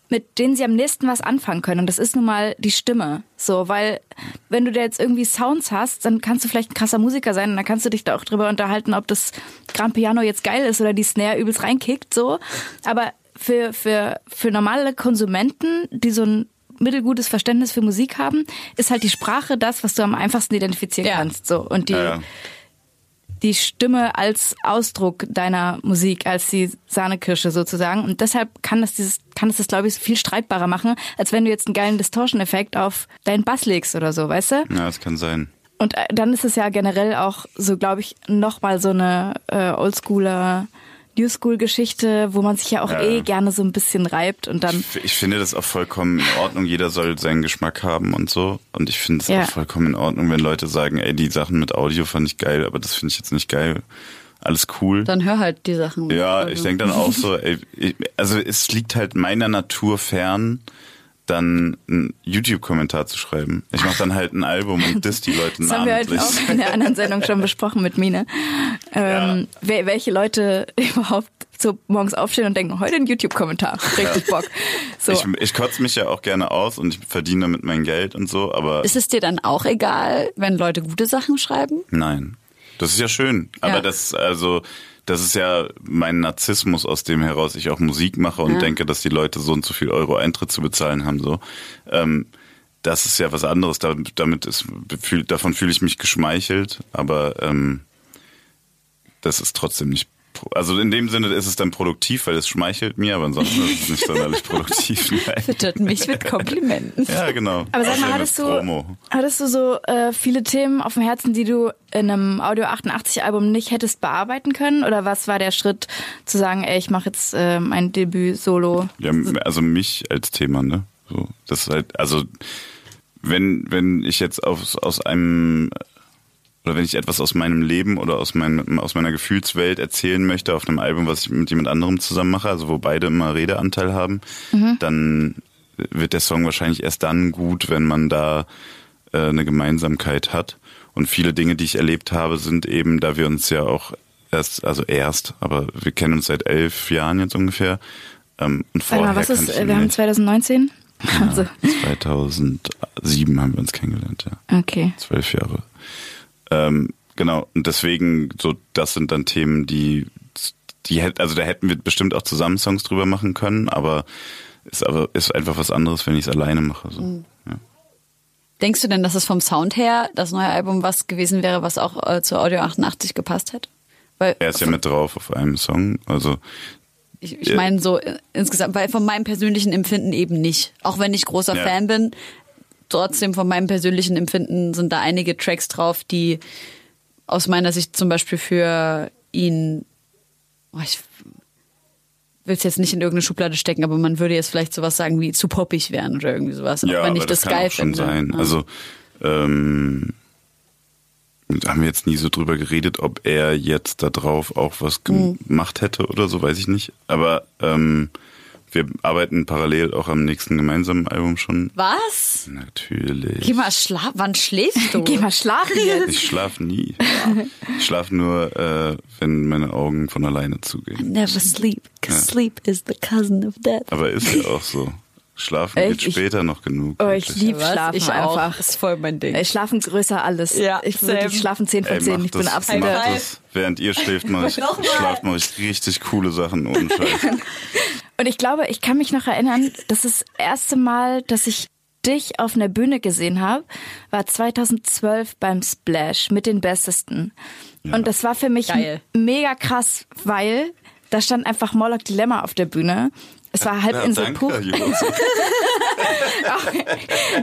Speaker 3: mit denen sie am nächsten was anfangen können. Und das ist nun mal die Stimme. So, weil wenn du da jetzt irgendwie Sounds hast, dann kannst du vielleicht ein krasser Musiker sein und dann kannst du dich da auch drüber unterhalten, ob das Grand Piano jetzt geil ist oder die Snare übelst reinkickt, so. Aber für, für, für normale Konsumenten, die so ein mittelgutes Verständnis für Musik haben, ist halt die Sprache das, was du am einfachsten identifizieren
Speaker 1: Ja.
Speaker 3: kannst, so. Und die,
Speaker 4: Ja,
Speaker 3: die Stimme als Ausdruck deiner Musik, als die Sahnekirsche sozusagen. Und deshalb kann das dieses, kann es das, glaube ich, viel streitbarer machen, als wenn du jetzt einen geilen Distortion-Effekt auf deinen Bass legst oder so, weißt du?
Speaker 4: Ja, das kann sein.
Speaker 3: Und äh, dann ist es ja generell auch so, glaube ich, nochmal so eine äh, Oldschooler, New-School-Geschichte, wo man sich ja auch
Speaker 4: Ja.
Speaker 3: eh gerne so ein bisschen reibt und dann.
Speaker 4: Ich, ich finde das auch vollkommen in Ordnung. Jeder soll seinen Geschmack haben und so. Und ich finde es
Speaker 3: Ja.
Speaker 4: auch vollkommen in Ordnung, wenn Leute sagen, ey, die Sachen mit Audio fand ich geil, aber das finde ich jetzt nicht geil. Alles cool.
Speaker 1: Dann hör halt die Sachen.
Speaker 4: Ja,
Speaker 1: Also-
Speaker 4: ich denke dann auch so, ey, ich, also es liegt halt meiner Natur fern, dann einen YouTube-Kommentar zu schreiben. Ich mache dann halt ein Album und diss die Leute
Speaker 3: Das haben wir heute
Speaker 4: namentlich.
Speaker 3: auch in der anderen Sendung schon besprochen mit Mine. Ähm, wer, welche Leute überhaupt so morgens aufstehen und denken, heute ein YouTube-Kommentar. Richtig Bock. So.
Speaker 4: Ich, ich kotze mich ja auch gerne aus und ich verdiene damit mein Geld und so, aber
Speaker 1: Ist es dir dann auch egal, wenn Leute gute Sachen schreiben?
Speaker 4: nein. Das ist ja schön. Aber
Speaker 1: Ja.
Speaker 4: das, also, das ist ja mein Narzissmus, aus dem heraus ich auch Musik mache und
Speaker 1: Ja.
Speaker 4: denke, dass die Leute so und so viel Euro Eintritt zu bezahlen haben, so. Ähm, das ist ja was anderes. Damit, damit ist, davon fühle ich mich geschmeichelt, aber ähm, das ist trotzdem nicht. Also in dem Sinne ist es dann produktiv, weil es schmeichelt mir, aber ansonsten ist es nicht sonderlich produktiv. Nein.
Speaker 1: Füttert mich mit Komplimenten.
Speaker 4: Ja, genau.
Speaker 3: Aber sag mal, hattest du,
Speaker 4: Promo.
Speaker 3: hattest du so äh, viele Themen auf dem Herzen, die du in einem Audio 88 Album nicht hättest bearbeiten können? Oder was war der Schritt zu sagen, ey, ich mache jetzt äh, mein Debüt solo?
Speaker 4: Ja, also mich als Thema, ne? So, das ist halt, also wenn wenn ich jetzt aus aus einem oder wenn ich etwas aus meinem Leben oder aus meinem aus meiner Gefühlswelt erzählen möchte auf einem Album, was ich mit jemand anderem zusammen mache, also wo beide immer Redeanteil haben, dann wird der Song wahrscheinlich erst dann gut, wenn man da äh, eine Gemeinsamkeit hat. Und viele Dinge, die ich erlebt habe, sind eben, da wir uns ja auch erst, also erst, aber wir kennen uns seit elf Jahren jetzt ungefähr. Ähm, und
Speaker 3: Warte
Speaker 4: vorher
Speaker 3: mal, was ist, äh, wir haben
Speaker 4: nicht.
Speaker 3: 2019? Also,
Speaker 4: 2007 haben wir uns kennengelernt, ja.
Speaker 3: okay.
Speaker 4: Zwölf Jahre. Ähm, genau, und deswegen, so, das sind dann Themen, die, die hätt, also da hätten wir bestimmt auch zusammen Songs drüber machen können, aber ist aber, ist einfach was anderes, wenn ich es alleine mache, so.
Speaker 3: Mhm.
Speaker 4: Ja.
Speaker 1: Denkst du denn, dass es vom Sound her das neue Album was gewesen wäre, was auch äh, zu Audio 88 gepasst hätte? Weil
Speaker 4: Er ist ja mit drauf auf einem Song, also,
Speaker 1: ich, ich meine so äh, insgesamt, weil von meinem persönlichen Empfinden eben nicht. Auch wenn ich großer
Speaker 4: Ja.
Speaker 1: Fan bin, trotzdem von meinem persönlichen Empfinden sind da einige Tracks drauf, die aus meiner Sicht zum Beispiel für ihn, oh, ich will es jetzt nicht in irgendeine Schublade stecken, aber man würde jetzt vielleicht sowas sagen wie zu poppig wären oder irgendwie sowas, auch
Speaker 4: ja,
Speaker 1: wenn ich das,
Speaker 4: das, kann
Speaker 1: geil
Speaker 4: auch schon
Speaker 1: finde.
Speaker 4: sein.
Speaker 1: Ja.
Speaker 4: Also, ähm, da haben wir jetzt nie so drüber geredet, ob er jetzt da drauf auch was
Speaker 1: Mhm.
Speaker 4: gemacht hätte oder so, weiß ich nicht. Aber ähm, wir arbeiten parallel auch am nächsten gemeinsamen Album schon.
Speaker 1: Was?
Speaker 4: Natürlich.
Speaker 1: Geh mal schlaf, wann schläfst du?
Speaker 3: Geh mal schlafen jetzt.
Speaker 4: Ich schlafe nie. Ich schlafe nur, äh, wenn meine Augen von alleine zugehen.
Speaker 1: Never sleep, cause sleep is the cousin of death.
Speaker 4: Aber ist ja auch so. Schlafen
Speaker 3: Echt?
Speaker 4: geht
Speaker 3: Ich-
Speaker 4: später noch genug.
Speaker 3: Oh, ich
Speaker 4: wirklich.
Speaker 3: lieb Schlafen
Speaker 1: ich
Speaker 3: einfach.
Speaker 1: Das ist voll mein Ding.
Speaker 3: Ey, Schlafen größer alles.
Speaker 1: Ja,
Speaker 3: ich
Speaker 1: same.
Speaker 3: wirklich schlafen 10 von
Speaker 4: Ey,
Speaker 3: 10.
Speaker 4: mach
Speaker 3: Ich bin
Speaker 4: das,
Speaker 3: absolut.
Speaker 4: mach das. Während ihr schläft, mach ich, schlaft, mach ich richtig coole Sachen ohne Scheiß.
Speaker 3: Und ich glaube, ich kann mich noch erinnern, das ist das erste Mal, dass ich dich auf einer Bühne gesehen habe, war 2012 beim Splash mit den Bestesten. Und das war für mich mega krass, weil da stand einfach Moloch Dilemma auf der Bühne. Es war Halbinsel
Speaker 4: danke,
Speaker 3: pur.
Speaker 4: Jungs.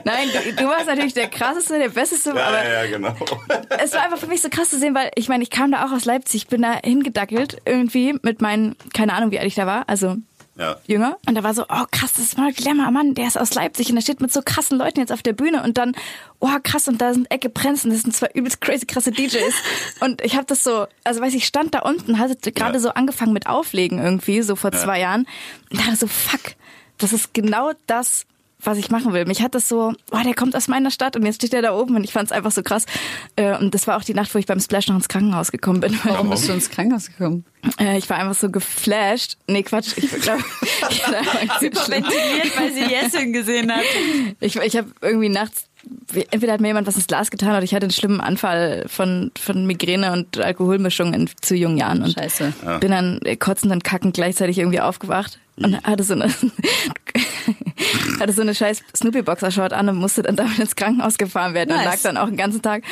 Speaker 3: Nein, du, du warst natürlich der krasseste, der besteste, aber
Speaker 4: ja, ja, genau.
Speaker 3: es war einfach für mich so krass zu sehen, weil ich meine, ich kam da auch aus Leipzig, bin da hingedackelt irgendwie mit meinen, keine Ahnung, wie alt ich da war, also
Speaker 4: Ja.
Speaker 3: jünger. Und da war so, oh krass, das ist mal Glamour, Mann, der ist aus Leipzig und der steht mit so krassen Leuten jetzt auf der Bühne und dann, oh krass, und da sind Ecke Prenzen, das sind zwei übelst crazy krasse DJs. und ich habe das so, also weiß ich, stand da unten, hatte gerade
Speaker 4: Ja.
Speaker 3: so angefangen mit Auflegen irgendwie, so vor zwei Jahren. Und dachte so, fuck, das ist genau das, was ich machen will. Mich hat das so, oh, der kommt aus meiner Stadt und jetzt steht er da oben und ich fand es einfach so krass. Äh, Und das war auch die Nacht, wo ich beim Splash noch ins Krankenhaus gekommen bin.
Speaker 1: Warum bist du ins Krankenhaus gekommen?
Speaker 3: äh, ich war einfach so geflasht. Nee, Quatsch. Ich glaube, ich, ganz schlimm.
Speaker 1: weil sie Jessin gesehen hat.
Speaker 3: ich, ich habe irgendwie nachts, entweder hat mir jemand was ins Glas getan oder ich hatte einen schlimmen Anfall von, von Migräne und Alkoholmischung in zu jungen Jahren. Und
Speaker 1: Scheiße.
Speaker 3: bin dann kotzend und kackend gleichzeitig irgendwie aufgewacht und hatte so eine, hatte so eine scheiß Snoopy-Boxershort an und musste dann damit ins Krankenhaus gefahren werden und
Speaker 1: Nice.
Speaker 3: lag dann auch den ganzen Tag.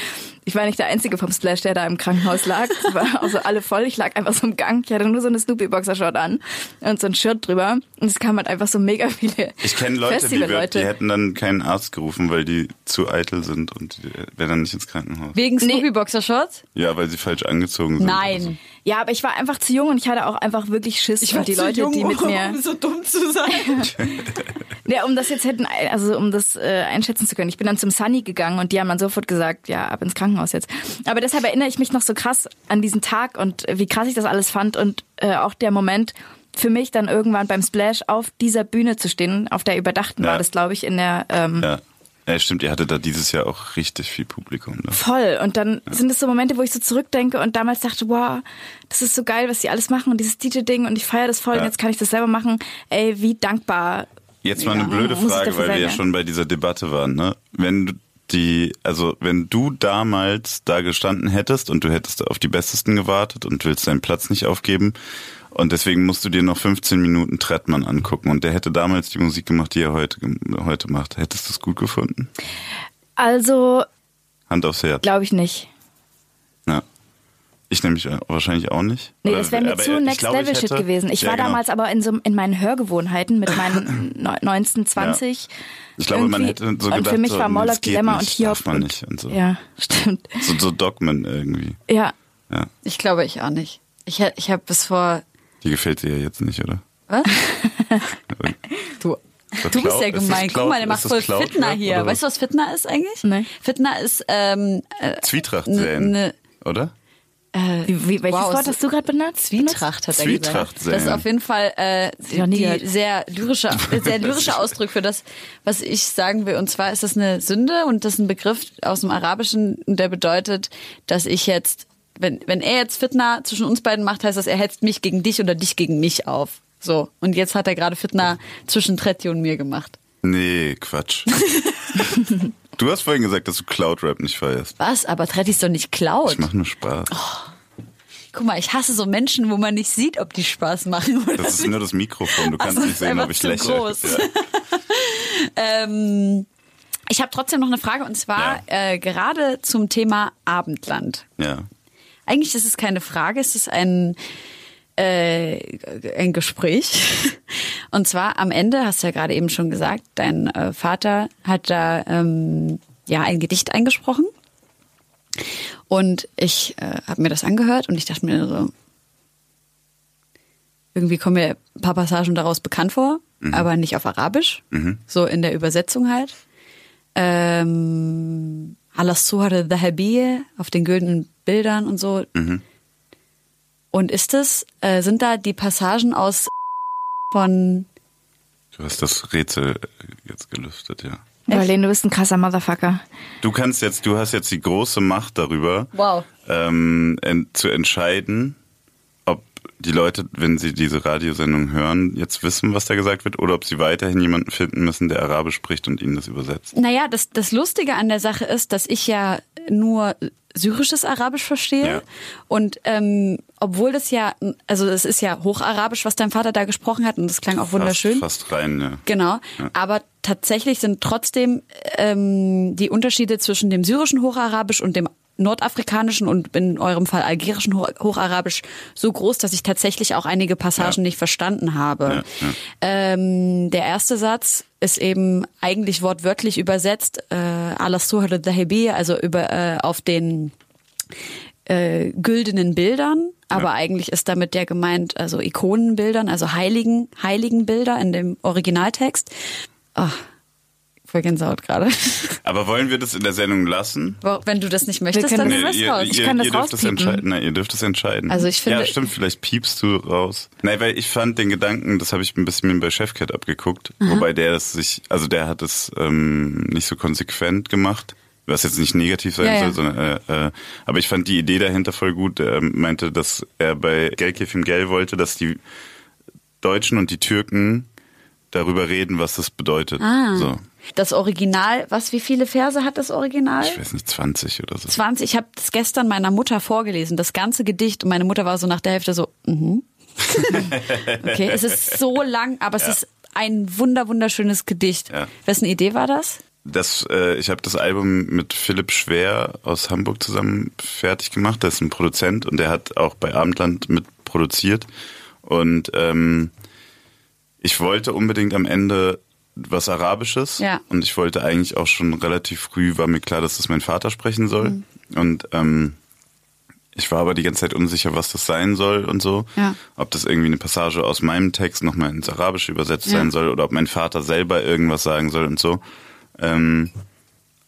Speaker 3: Ich war nicht der Einzige vom Splash, der da im Krankenhaus lag. Es war auch so alle voll. Ich lag einfach so im Gang. Ich hatte nur so eine Snoopy-Boxershort an und so ein Shirt drüber. Und es kamen halt einfach so mega viele
Speaker 4: Ich kenne Leute, die,
Speaker 3: Festivalleute.
Speaker 4: die hätten dann keinen Arzt gerufen, weil die zu eitel sind und wären dann nicht ins Krankenhaus.
Speaker 1: Wegen Snoopy Boxershorts?
Speaker 4: Ja, weil sie falsch angezogen sind.
Speaker 1: Nein.
Speaker 3: Ja, aber ich war einfach zu jung und ich hatte auch einfach wirklich Schiss. und die Leute, die mit mir.
Speaker 1: um so dumm zu sein.
Speaker 3: Ja, um das jetzt hätten, also um das äh, einschätzen zu können. Ich bin dann zum Sunny gegangen und die haben dann sofort gesagt, ja, ab ins Krankenhaus jetzt. Aber deshalb erinnere ich mich noch so krass an diesen Tag und wie krass ich das alles fand und äh, auch der Moment für mich dann irgendwann beim Splash auf dieser Bühne zu stehen, auf der überdachten
Speaker 4: Ja.
Speaker 3: war das, glaube ich, in der ähm,
Speaker 4: Ja. ja, stimmt, ihr hattet da dieses Jahr auch richtig viel Publikum. Ne?
Speaker 3: voll. Und dann sind es so Momente, wo ich so zurückdenke und damals dachte, wow, das ist so geil, was die alles machen und dieses DJ-Ding und ich feiere das voll
Speaker 4: Ja.
Speaker 3: und jetzt kann ich das selber machen. Ey, wie dankbar.
Speaker 4: Jetzt mal eine
Speaker 3: Ja,
Speaker 4: blöde Frage, weil wir
Speaker 3: sein,
Speaker 4: ja
Speaker 3: ja.
Speaker 4: schon bei dieser Debatte waren. Ne? Wenn du die, also wenn du damals da gestanden hättest und du hättest auf die Bestesten gewartet und willst deinen Platz nicht aufgeben und deswegen musst du dir noch 15 Minuten Trettmann angucken und der hätte damals die Musik gemacht, die er heute, heute macht. Hättest du es gut gefunden?
Speaker 3: Also,
Speaker 4: Hand aufs Herz.
Speaker 3: glaube ich nicht.
Speaker 4: Ja. Ich nämlich äh, wahrscheinlich auch nicht.
Speaker 3: Nee, das wäre mir
Speaker 4: aber
Speaker 3: zu Next
Speaker 4: glaube, ich
Speaker 3: Level Shit
Speaker 4: hätte-
Speaker 3: gewesen. Ich
Speaker 4: Ja,
Speaker 3: war
Speaker 4: genau.
Speaker 3: damals aber in so in meinen Hörgewohnheiten mit meinen neun- 19, 20.
Speaker 4: Ich glaube, man hätte so
Speaker 3: Und
Speaker 4: gedacht,
Speaker 3: für mich war
Speaker 4: das
Speaker 3: Moloch
Speaker 4: geht
Speaker 3: Dilemma
Speaker 4: nicht,
Speaker 3: und Hiob.
Speaker 4: darf man
Speaker 3: und,
Speaker 4: nicht und so.
Speaker 3: Ja, stimmt.
Speaker 4: So, so Dogmen irgendwie.
Speaker 3: Ja.
Speaker 4: Ja.
Speaker 1: Ich glaube ich auch nicht. Ich, ich habe bis vor.
Speaker 4: Die gefällt dir ja jetzt nicht, oder?
Speaker 1: Was? Du, du bist ja gemein. Guck mal, der macht voll
Speaker 4: Cloud
Speaker 1: Fitner
Speaker 4: Rap
Speaker 1: hier. Weißt du, was Fitner ist eigentlich?
Speaker 3: Nee.
Speaker 1: Fitner ist ähm, äh,
Speaker 4: Zwietracht
Speaker 1: ne-
Speaker 4: säen,
Speaker 1: ne-
Speaker 4: oder?
Speaker 3: Wie, wie, welches
Speaker 1: Wow,
Speaker 3: Wort hast du gerade benutzt?
Speaker 1: Zwietracht hat er
Speaker 4: Zwietracht
Speaker 1: gesagt. Das ist auf jeden Fall äh, die
Speaker 3: gehört.
Speaker 1: sehr lyrische, sehr lyrische Ausdruck für das, was ich sagen will. Und zwar ist das eine Sünde und das ist ein Begriff aus dem Arabischen, der bedeutet, dass ich jetzt, wenn, wenn er jetzt Fitna zwischen uns beiden macht, heißt das, er hetzt mich gegen dich oder dich gegen mich auf. So. Und jetzt hat er gerade Fitna zwischen Tretti und mir gemacht.
Speaker 4: Nee, Quatsch. du hast vorhin gesagt, dass du Cloud Rap nicht feierst.
Speaker 1: Was? Aber Tretti ist doch nicht Cloud.
Speaker 4: Ich mache nur Spaß.
Speaker 1: Guck mal, ich hasse so Menschen, wo man nicht sieht, ob die Spaß machen oder
Speaker 4: Das ist nur das Mikrofon. Du kannst
Speaker 1: das
Speaker 4: nicht sehen, ob ich lächle.
Speaker 1: groß.
Speaker 4: Ja.
Speaker 1: Ähm, ich habe trotzdem noch eine Frage und zwar äh, gerade zum Thema Abendland.
Speaker 4: ja.
Speaker 1: Eigentlich ist es keine Frage, es ist ein, äh, ein Gespräch. Und zwar am Ende, hast du ja gerade eben schon gesagt, dein äh, Vater hat da ähm, ja ein Gedicht eingesprochen. Und ich äh, habe mir das angehört und ich dachte mir so, irgendwie kommen mir ein paar Passagen daraus bekannt vor, aber nicht auf Arabisch, so in der Übersetzung halt. Ähm, Alas Suhar Dhahabiyya auf den güldenen Bildern und so. Und ist es, äh, sind da die Passagen aus von
Speaker 4: Du hast das Rätsel jetzt gelüftet, ja.
Speaker 3: Marlene, du bist ein krasser Motherfucker.
Speaker 4: Du kannst jetzt, du hast jetzt die große Macht darüber,
Speaker 1: Wow.
Speaker 4: ähm, en zu entscheiden, ob die Leute, wenn sie diese Radiosendung hören, jetzt wissen, was da gesagt wird, oder ob sie weiterhin jemanden finden müssen, der Arabisch spricht und ihnen das übersetzt.
Speaker 1: Naja, das, das Lustige an der Sache ist, dass ich ja nur syrisches Arabisch verstehe
Speaker 4: Ja.
Speaker 1: und ähm, obwohl das ja, also es ist ja Hocharabisch, was dein Vater da gesprochen hat und das klang auch wunderschön.
Speaker 4: Fast, fast rein, ja.
Speaker 1: Genau, aber tatsächlich sind trotzdem ähm, die Unterschiede zwischen dem syrischen Hocharabisch und dem nordafrikanischen und in eurem Fall algerischen Ho- Hocharabisch so groß, dass ich tatsächlich auch einige Passagen
Speaker 4: Ja.
Speaker 1: nicht verstanden habe.
Speaker 4: Ja, ja.
Speaker 1: Ähm, der erste Satz ist eben eigentlich wortwörtlich übersetzt äh, ala suhar al-dhahibi, also über äh, auf den äh, güldenen Bildern, aber eigentlich ist damit der gemeint, also Ikonenbildern, also heiligen heiligen Bilder in dem Originaltext. Ach, voll Gänsehaut gerade.
Speaker 4: Aber wollen wir das in der Sendung lassen?
Speaker 1: Wenn du das nicht möchtest, dann
Speaker 3: das
Speaker 1: lass
Speaker 4: ihr,
Speaker 1: raus.
Speaker 3: Ich
Speaker 4: ihr,
Speaker 3: kann das
Speaker 4: ihr dürft es
Speaker 3: rauspiepen.
Speaker 4: entscheiden. Nein, ihr dürft es entscheiden.
Speaker 1: Also ich finde-
Speaker 4: Ja, stimmt, vielleicht piepst du raus. Nein, weil ich fand den Gedanken, das habe ich ein bisschen bei Chefcat abgeguckt, wobei der das sich, also der hat es ähm, nicht so konsequent gemacht. Was jetzt nicht negativ sein
Speaker 1: Ja,
Speaker 4: soll,
Speaker 1: ja.
Speaker 4: sondern äh, äh, aber ich fand die Idee dahinter voll gut. Er meinte, dass er bei Gelkefim Gel wollte, dass die Deutschen und die Türken darüber reden, was das bedeutet.
Speaker 1: Ah.
Speaker 4: So.
Speaker 1: Das Original, was, wie viele Verse hat das Original?
Speaker 4: Ich weiß nicht, 20 oder so.
Speaker 1: 20. Ich habe das gestern meiner Mutter vorgelesen, das ganze Gedicht. Und meine Mutter war so nach der Hälfte so, mhm. okay, es ist so lang, aber es ist ein wunder wunderschönes Gedicht.
Speaker 4: Ja.
Speaker 1: Wessen Idee war das?
Speaker 4: Das, äh, ich habe das Album mit Philipp Schwer aus Hamburg zusammen fertig gemacht. Das ist ein Produzent und der hat auch bei Abendland mit produziert. Und ähm, ich wollte unbedingt am Ende was Arabisches.
Speaker 1: Ja.
Speaker 4: Und ich wollte eigentlich auch schon relativ früh, war mir klar, dass das mein Vater sprechen soll. Und ähm, ich war aber die ganze Zeit unsicher, was das sein soll und so.
Speaker 1: Ja.
Speaker 4: Ob das irgendwie eine Passage aus meinem Text nochmal ins Arabische übersetzt
Speaker 1: Ja.
Speaker 4: sein soll oder ob mein Vater selber irgendwas sagen soll und so. Ähm,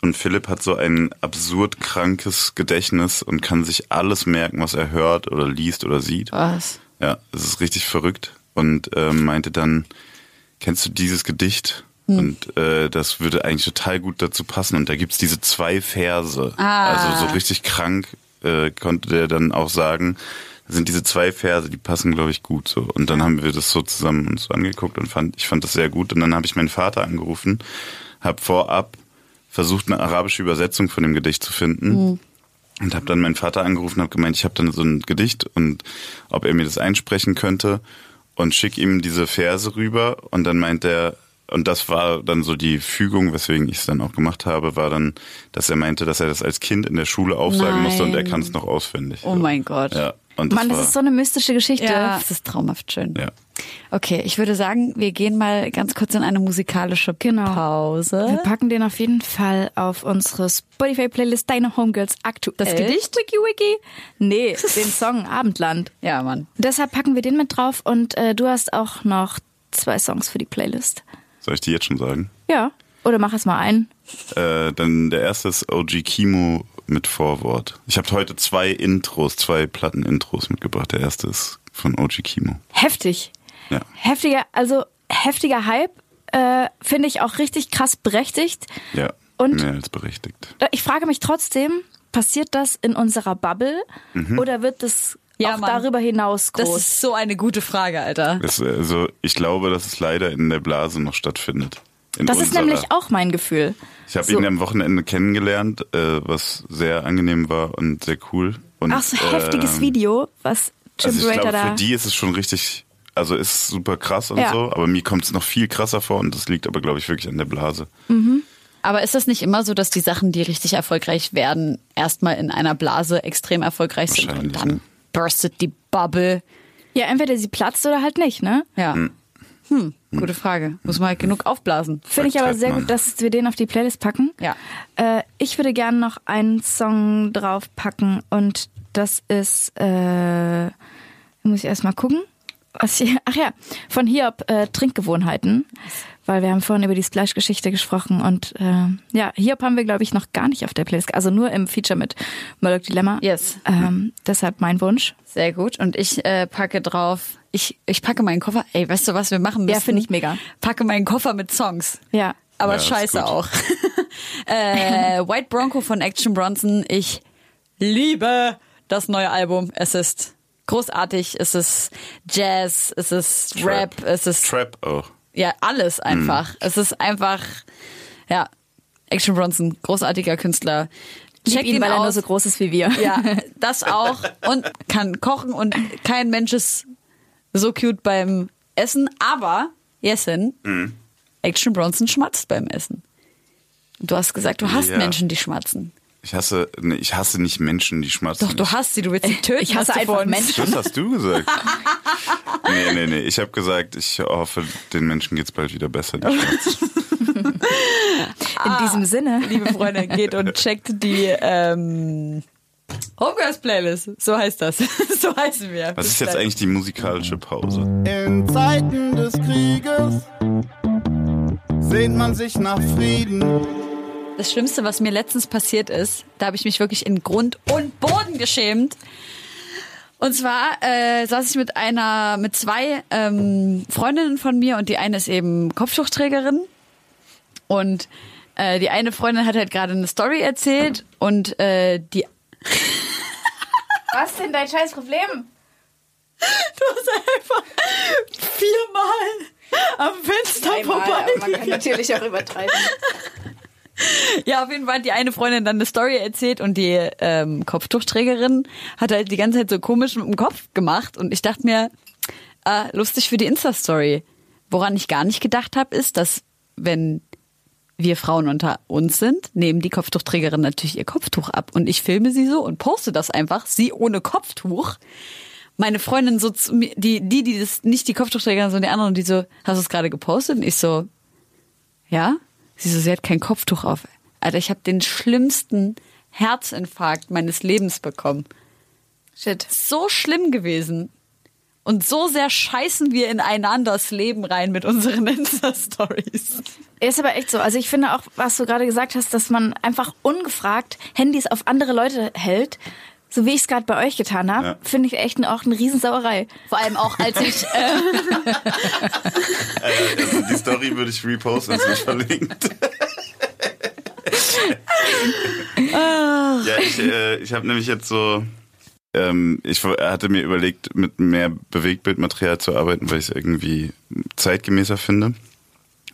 Speaker 4: und Philipp hat so ein absurd krankes Gedächtnis und kann sich alles merken, was er hört oder liest oder sieht.
Speaker 1: Was?
Speaker 4: Ja, es ist richtig verrückt. Und ähm, meinte dann, kennst du dieses Gedicht? Und äh, das würde eigentlich total gut dazu passen. Und da gibt's diese zwei Verse.
Speaker 1: Ah.
Speaker 4: Also so richtig krank äh, konnte der dann auch sagen, das sind diese zwei Verse, die passen, glaube ich, gut so. Und dann haben wir das so zusammen uns angeguckt und fand, ich fand das sehr gut. Und dann habe ich meinen Vater angerufen, habe vorab versucht, eine arabische Übersetzung von dem Gedicht zu finden. Und habe dann meinen Vater angerufen und habe gemeint, ich habe dann so ein Gedicht und ob er mir das einsprechen könnte und schick ihm diese Verse rüber und dann meint er, und das war dann so die Fügung, weswegen ich es dann auch gemacht habe, war dann, dass er meinte, dass er das als Kind in der Schule aufsagen
Speaker 1: Nein.
Speaker 4: musste und er kann es noch auswendig.
Speaker 1: Oh mein Gott.
Speaker 4: Ja, und das
Speaker 3: Mann, das
Speaker 4: war,
Speaker 3: ist so eine mystische Geschichte.
Speaker 1: Ja, das ist traumhaft schön.
Speaker 4: ja.
Speaker 1: Okay, ich würde sagen, wir gehen mal ganz kurz in eine musikalische
Speaker 3: Genau. Wir
Speaker 1: Pause.
Speaker 3: packen den auf jeden Fall auf unsere Spotify-Playlist Deine Homegirls aktuell.
Speaker 1: Das Gedicht?
Speaker 3: Wiki Wiki. Nee, den Song Abendland.
Speaker 1: Ja, Mann.
Speaker 3: Deshalb packen wir den mit drauf und äh, du hast auch noch zwei Songs für die Playlist.
Speaker 4: Soll ich die jetzt schon sagen?
Speaker 3: Ja. Oder mach es mal ein.
Speaker 4: Äh, dann der erste ist OG Kimo mit Vorwort. Ich habe heute zwei Intros, zwei Platten-Intros mitgebracht. Der erste ist von OG Kimo.
Speaker 3: Heftig.
Speaker 4: Ja.
Speaker 3: Heftiger, also heftiger Hype. Äh, Finde ich auch richtig krass berechtigt.
Speaker 4: Ja,
Speaker 3: Und-
Speaker 4: mehr als berechtigt.
Speaker 3: Äh, Ich frage mich trotzdem, passiert das in unserer Bubble oder wird das
Speaker 1: Ja,
Speaker 3: auch
Speaker 1: Mann.
Speaker 3: darüber hinaus groß?
Speaker 1: Das ist so eine gute Frage, Alter.
Speaker 4: Das, also, ich glaube, dass es leider in der Blase noch stattfindet. In
Speaker 3: Das ist nämlich auch mein Gefühl.
Speaker 4: Ich habe
Speaker 3: so.
Speaker 4: ihn am Wochenende kennengelernt, äh, was sehr angenehm war und sehr cool. Und,
Speaker 3: Ach, so heftiges
Speaker 4: ähm,
Speaker 3: Video, was
Speaker 4: Also ich glaube,
Speaker 3: da.
Speaker 4: für die ist es schon richtig, also ist super krass und
Speaker 3: Ja.
Speaker 4: so, aber mir kommt es noch viel krasser vor und das liegt aber, glaube ich, wirklich an der Blase.
Speaker 1: Aber ist das nicht immer so, dass die Sachen, die richtig erfolgreich werden, erstmal in einer Blase extrem erfolgreich sind und dann
Speaker 4: ne?
Speaker 1: burstet die Bubble?
Speaker 3: ja, entweder sie platzt oder halt nicht, ne?
Speaker 1: Ja. Hm, gute Frage. Muss man halt genug aufblasen.
Speaker 3: Finde ich aber sehr gut, dass wir den auf die Playlist packen.
Speaker 1: Ja.
Speaker 3: Äh, ich würde gerne noch einen Song draufpacken und das ist, äh, muss ich erstmal gucken. Was hier, ach ja, von Hiob äh, Trinkgewohnheiten, weil wir haben vorhin über die Splash-Geschichte gesprochen und äh, ja, Hiob haben wir, glaube ich, noch gar nicht auf der Playlist, also nur im Feature mit Murdoch Dilemma.
Speaker 1: Yes.
Speaker 3: Ähm, deshalb mein Wunsch.
Speaker 1: Sehr gut. Und ich äh, packe drauf, ich, ich packe meinen Koffer. Ey, weißt du, was wir machen müssen?
Speaker 3: Ja, finde ich mega.
Speaker 1: Packe meinen Koffer mit Songs.
Speaker 3: Ja.
Speaker 1: Aber
Speaker 4: Ja,
Speaker 1: scheiße auch. äh, White Bronco von Action Bronson. Ich liebe das neue Album. Es ist großartig. Es ist Jazz. Es ist Rap. Es ist
Speaker 4: Trap auch.
Speaker 1: Ja alles einfach. Es ist einfach ja Action Bronson, großartiger Künstler.
Speaker 3: Lieb
Speaker 1: checkt
Speaker 3: ihn,
Speaker 1: ihn
Speaker 3: weil er nur
Speaker 1: aus.
Speaker 3: so groß ist wie wir.
Speaker 1: Ja, das auch. Und kann kochen und kein Mensch ist so cute beim Essen. Aber, Jessen, Action Bronson schmatzt beim Essen. Du hast gesagt, du hast
Speaker 4: Ja.
Speaker 1: Menschen, die schmatzen.
Speaker 4: Ich hasse, nee, ich hasse nicht Menschen, die schmatzen.
Speaker 1: Doch, du hast sie, du willst sie töten.
Speaker 3: Ich hasse einfach. Menschen.
Speaker 4: Das hast du gesagt. nee, nee, nee. Ich habe gesagt, ich hoffe, den Menschen geht's bald wieder besser. Die schmatzen.
Speaker 3: In diesem Sinne.
Speaker 1: Liebe Freunde, geht und checkt die ähm, Homegirls Playlist. So heißt das. so heißen wir.
Speaker 4: Was ist jetzt eigentlich die musikalische Pause?
Speaker 5: In Zeiten des Krieges sehnt man sich nach Frieden.
Speaker 1: Das Schlimmste, was mir letztens passiert ist, da habe ich mich wirklich in Grund und Boden geschämt. Und zwar äh, saß ich mit einer, mit zwei ähm, Freundinnen von mir und die eine ist eben Kopftuchträgerin. Und äh, die eine Freundin hat halt gerade eine Story erzählt und äh, die
Speaker 3: Was ist denn dein scheiß Problem?
Speaker 1: Du hast einfach viermal am Fenster vorbei.
Speaker 3: natürlich auch übertreiben.
Speaker 1: Ja, auf jeden Fall hat die eine Freundin dann eine Story erzählt und die ähm, Kopftuchträgerin hat halt die ganze Zeit so komisch mit dem Kopf gemacht und ich dachte mir, äh, lustig für die Insta-Story. Woran ich gar nicht gedacht habe, ist, dass wenn wir Frauen unter uns sind, nehmen die Kopftuchträgerin natürlich ihr Kopftuch ab und ich filme sie so und poste das einfach, sie ohne Kopftuch. Meine Freundin so zu mir, die, die, die das nicht die Kopftuchträgerin, sondern die anderen, die so, hast du es gerade gepostet? Und ich so, ja? Sie so, sie hat kein Kopftuch auf. Alter, ich habe den schlimmsten Herzinfarkt meines Lebens bekommen.
Speaker 3: Shit.
Speaker 1: So schlimm gewesen. Und so sehr scheißen wir in einanders Leben rein mit unseren Insta-Stories.
Speaker 3: Ist aber echt so. Also ich finde auch, was du gerade gesagt hast, dass man einfach ungefragt Handys auf andere Leute hält, so wie ich es gerade bei euch getan habe,
Speaker 4: Ja.
Speaker 3: finde ich echt auch eine Riesensauerei.
Speaker 1: Vor allem auch, als ich, äh,
Speaker 4: Äh, also die Story würde ich reposten, ist nicht verlinkt. ja, ich, äh, ich habe nämlich jetzt so, ähm, ich hatte mir überlegt, mit mehr Bewegtbildmaterial zu arbeiten, weil ich es irgendwie zeitgemäßer finde.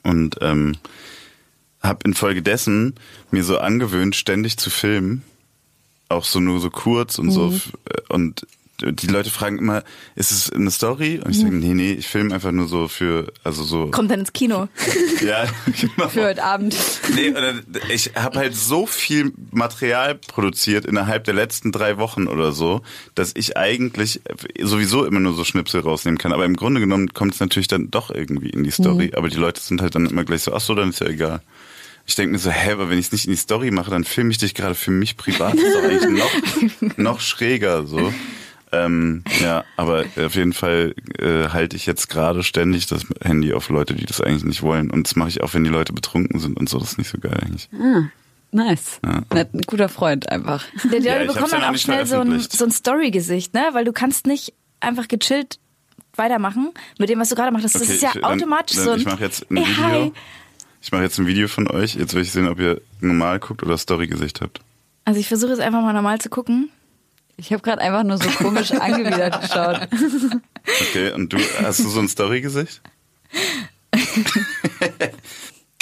Speaker 4: Und ähm, habe infolgedessen mir so angewöhnt, ständig zu filmen. Auch so nur so kurz und so. Und die Leute fragen immer, ist es eine Story? Und ich sage, nee, nee, ich filme einfach nur so für, also so.
Speaker 3: Kommt dann ins Kino.
Speaker 4: Ja, genau.
Speaker 1: für heute Abend.
Speaker 4: Nee, ich habe halt so viel Material produziert innerhalb der letzten drei Wochen oder so, dass ich eigentlich sowieso immer nur so Schnipsel rausnehmen kann. Aber im Grunde genommen kommt es natürlich dann doch irgendwie in die Story. Aber die Leute sind halt dann immer gleich so, ach so, dann ist ja egal. Ich denke mir so, hä, aber wenn ich es nicht in die Story mache, dann filme ich dich gerade für mich privat. Das ist doch eigentlich noch, noch schräger so. Ähm, ja, aber auf jeden Fall äh, halte ich jetzt gerade ständig das Handy auf Leute, die das eigentlich nicht wollen. Und das mache ich auch, wenn die Leute betrunken sind und so. Das ist nicht so geil eigentlich.
Speaker 1: Nice. Nett, Ein guter Freund einfach.
Speaker 3: Der die
Speaker 4: Ja, ja
Speaker 3: dann auch schnell so ein, so ein Story-Gesicht, ne? Weil du kannst nicht einfach gechillt weitermachen mit dem, was du gerade machst. Das
Speaker 4: Okay,
Speaker 3: ist ja
Speaker 4: ich- dann-
Speaker 3: automatisch
Speaker 4: dann-
Speaker 3: so ein,
Speaker 4: ich mache jetzt ein
Speaker 3: ey,
Speaker 4: Video.
Speaker 3: hi.
Speaker 4: Ich mache jetzt ein Video von euch. Jetzt will ich sehen, ob ihr normal guckt oder Story-Gesicht habt.
Speaker 3: Also ich versuche jetzt einfach mal normal zu gucken.
Speaker 1: Ich habe gerade einfach nur so komisch angewidert geschaut.
Speaker 4: Okay, und du, hast du so ein Story-Gesicht?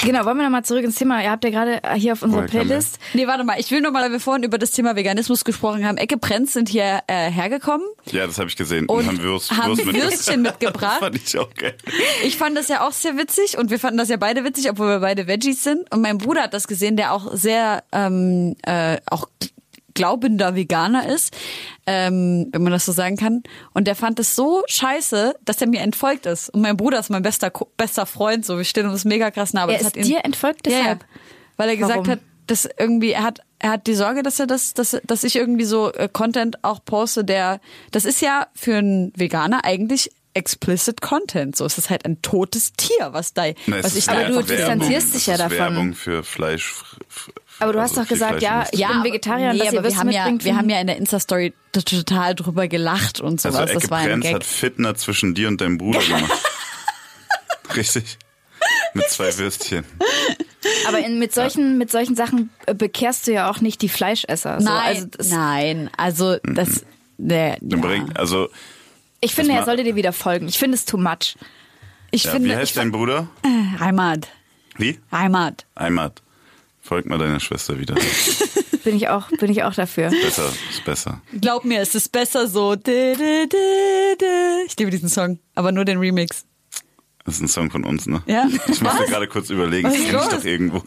Speaker 3: Genau, wollen wir nochmal zurück ins Thema. Ihr habt ja gerade hier auf unserer
Speaker 4: kam
Speaker 3: Playlist.
Speaker 1: Nee, warte mal. Ich will nur mal, weil wir vorhin über das Thema Veganismus gesprochen haben. Ecke Prenz sind hier äh, hergekommen
Speaker 4: Ja, das habe ich gesehen.
Speaker 1: und
Speaker 4: haben Würst,
Speaker 1: haben
Speaker 4: Würst
Speaker 1: Würstchen
Speaker 4: Das
Speaker 1: mitgebracht.
Speaker 4: fand ich auch geil.
Speaker 1: Ich fand das ja auch sehr witzig und wir fanden das ja beide witzig, obwohl wir beide Veggies sind. Und mein Bruder hat das gesehen, der auch sehr ähm, äh, auch glaubender Veganer ist, ähm, wenn man das so sagen kann. Und der fand es so scheiße, dass er mir entfolgt ist. Und mein Bruder ist mein bester bester Freund, so wir stehen uns mega krass nah. Aber
Speaker 3: Er
Speaker 1: das
Speaker 3: ist
Speaker 1: hat ihn,
Speaker 3: dir entfolgt
Speaker 1: ja, ja,
Speaker 3: deshalb?
Speaker 1: weil er gesagt
Speaker 3: Warum?
Speaker 1: hat, dass irgendwie er hat er hat die Sorge, dass er das, dass, dass ich irgendwie so äh, Content auch poste, der das ist ja für einen Veganer eigentlich explicit Content. So es ist halt ein totes Tier, was da,
Speaker 4: Na,
Speaker 1: was ich
Speaker 4: ja
Speaker 3: Aber du distanzierst dich ja davon.
Speaker 4: Werbung für Fleisch.
Speaker 3: Aber du hast
Speaker 4: also
Speaker 3: doch
Speaker 4: viel
Speaker 3: gesagt, ja, ich
Speaker 4: der-
Speaker 3: bin Vegetarier und
Speaker 1: nee,
Speaker 3: dass ihr
Speaker 1: aber wir haben ja, wir haben ja in der Insta-Story total drüber gelacht und sowas.
Speaker 4: Also Ecke
Speaker 1: das war ein Gag.
Speaker 4: hat Fitner zwischen dir und deinem Bruder gemacht. Richtig. Mit zwei Würstchen.
Speaker 3: Aber in, mit solchen mit solchen Sachen äh, bekehrst du ja auch nicht die Fleischesser. So,
Speaker 1: Nein,
Speaker 3: also das,
Speaker 1: nein, also das, der,
Speaker 4: Dann
Speaker 1: ja.
Speaker 4: also,
Speaker 3: ich finde, er sollte dir wieder folgen. Ich finde es too much.
Speaker 1: ich
Speaker 4: ja,
Speaker 1: finde,
Speaker 4: wie heißt
Speaker 1: ich,
Speaker 4: dein Bruder?
Speaker 1: Heimat,
Speaker 4: Wie?
Speaker 1: Heimat.
Speaker 4: Heimat. Folgt mal deiner Schwester wieder.
Speaker 3: bin ich auch, bin ich auch dafür.
Speaker 4: Besser, ist besser.
Speaker 1: Glaub mir, es ist besser so. Ich liebe diesen Song, aber nur den Remix.
Speaker 4: Das ist ein Song von uns, ne?
Speaker 1: Ja.
Speaker 4: Ich musste gerade kurz überlegen,
Speaker 1: Was
Speaker 4: das
Speaker 1: ist
Speaker 4: kenne ich doch irgendwo.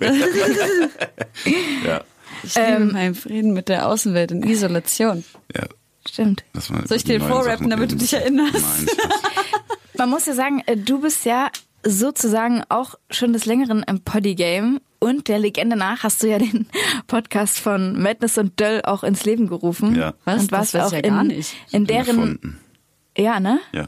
Speaker 4: ja,
Speaker 1: Ich liebe
Speaker 3: Ähm.
Speaker 1: meinen Frieden mit der Außenwelt in Isolation.
Speaker 4: ja.
Speaker 3: Stimmt.
Speaker 1: Soll ich dir vorrappen, damit du dich erinnerst?
Speaker 4: Nein.
Speaker 3: Man muss ja sagen, äh, du bist ja sozusagen auch schon des Längeren im Poddy-Game und der Legende nach hast du ja den Podcast von Madness und Döll auch ins Leben gerufen.
Speaker 4: Ja.
Speaker 1: Was?
Speaker 3: Und warst
Speaker 1: Das
Speaker 3: auch
Speaker 1: ja gar
Speaker 3: in,
Speaker 1: nicht.
Speaker 3: in deren,
Speaker 4: Erfunden.
Speaker 3: ja, ne?
Speaker 4: Ja.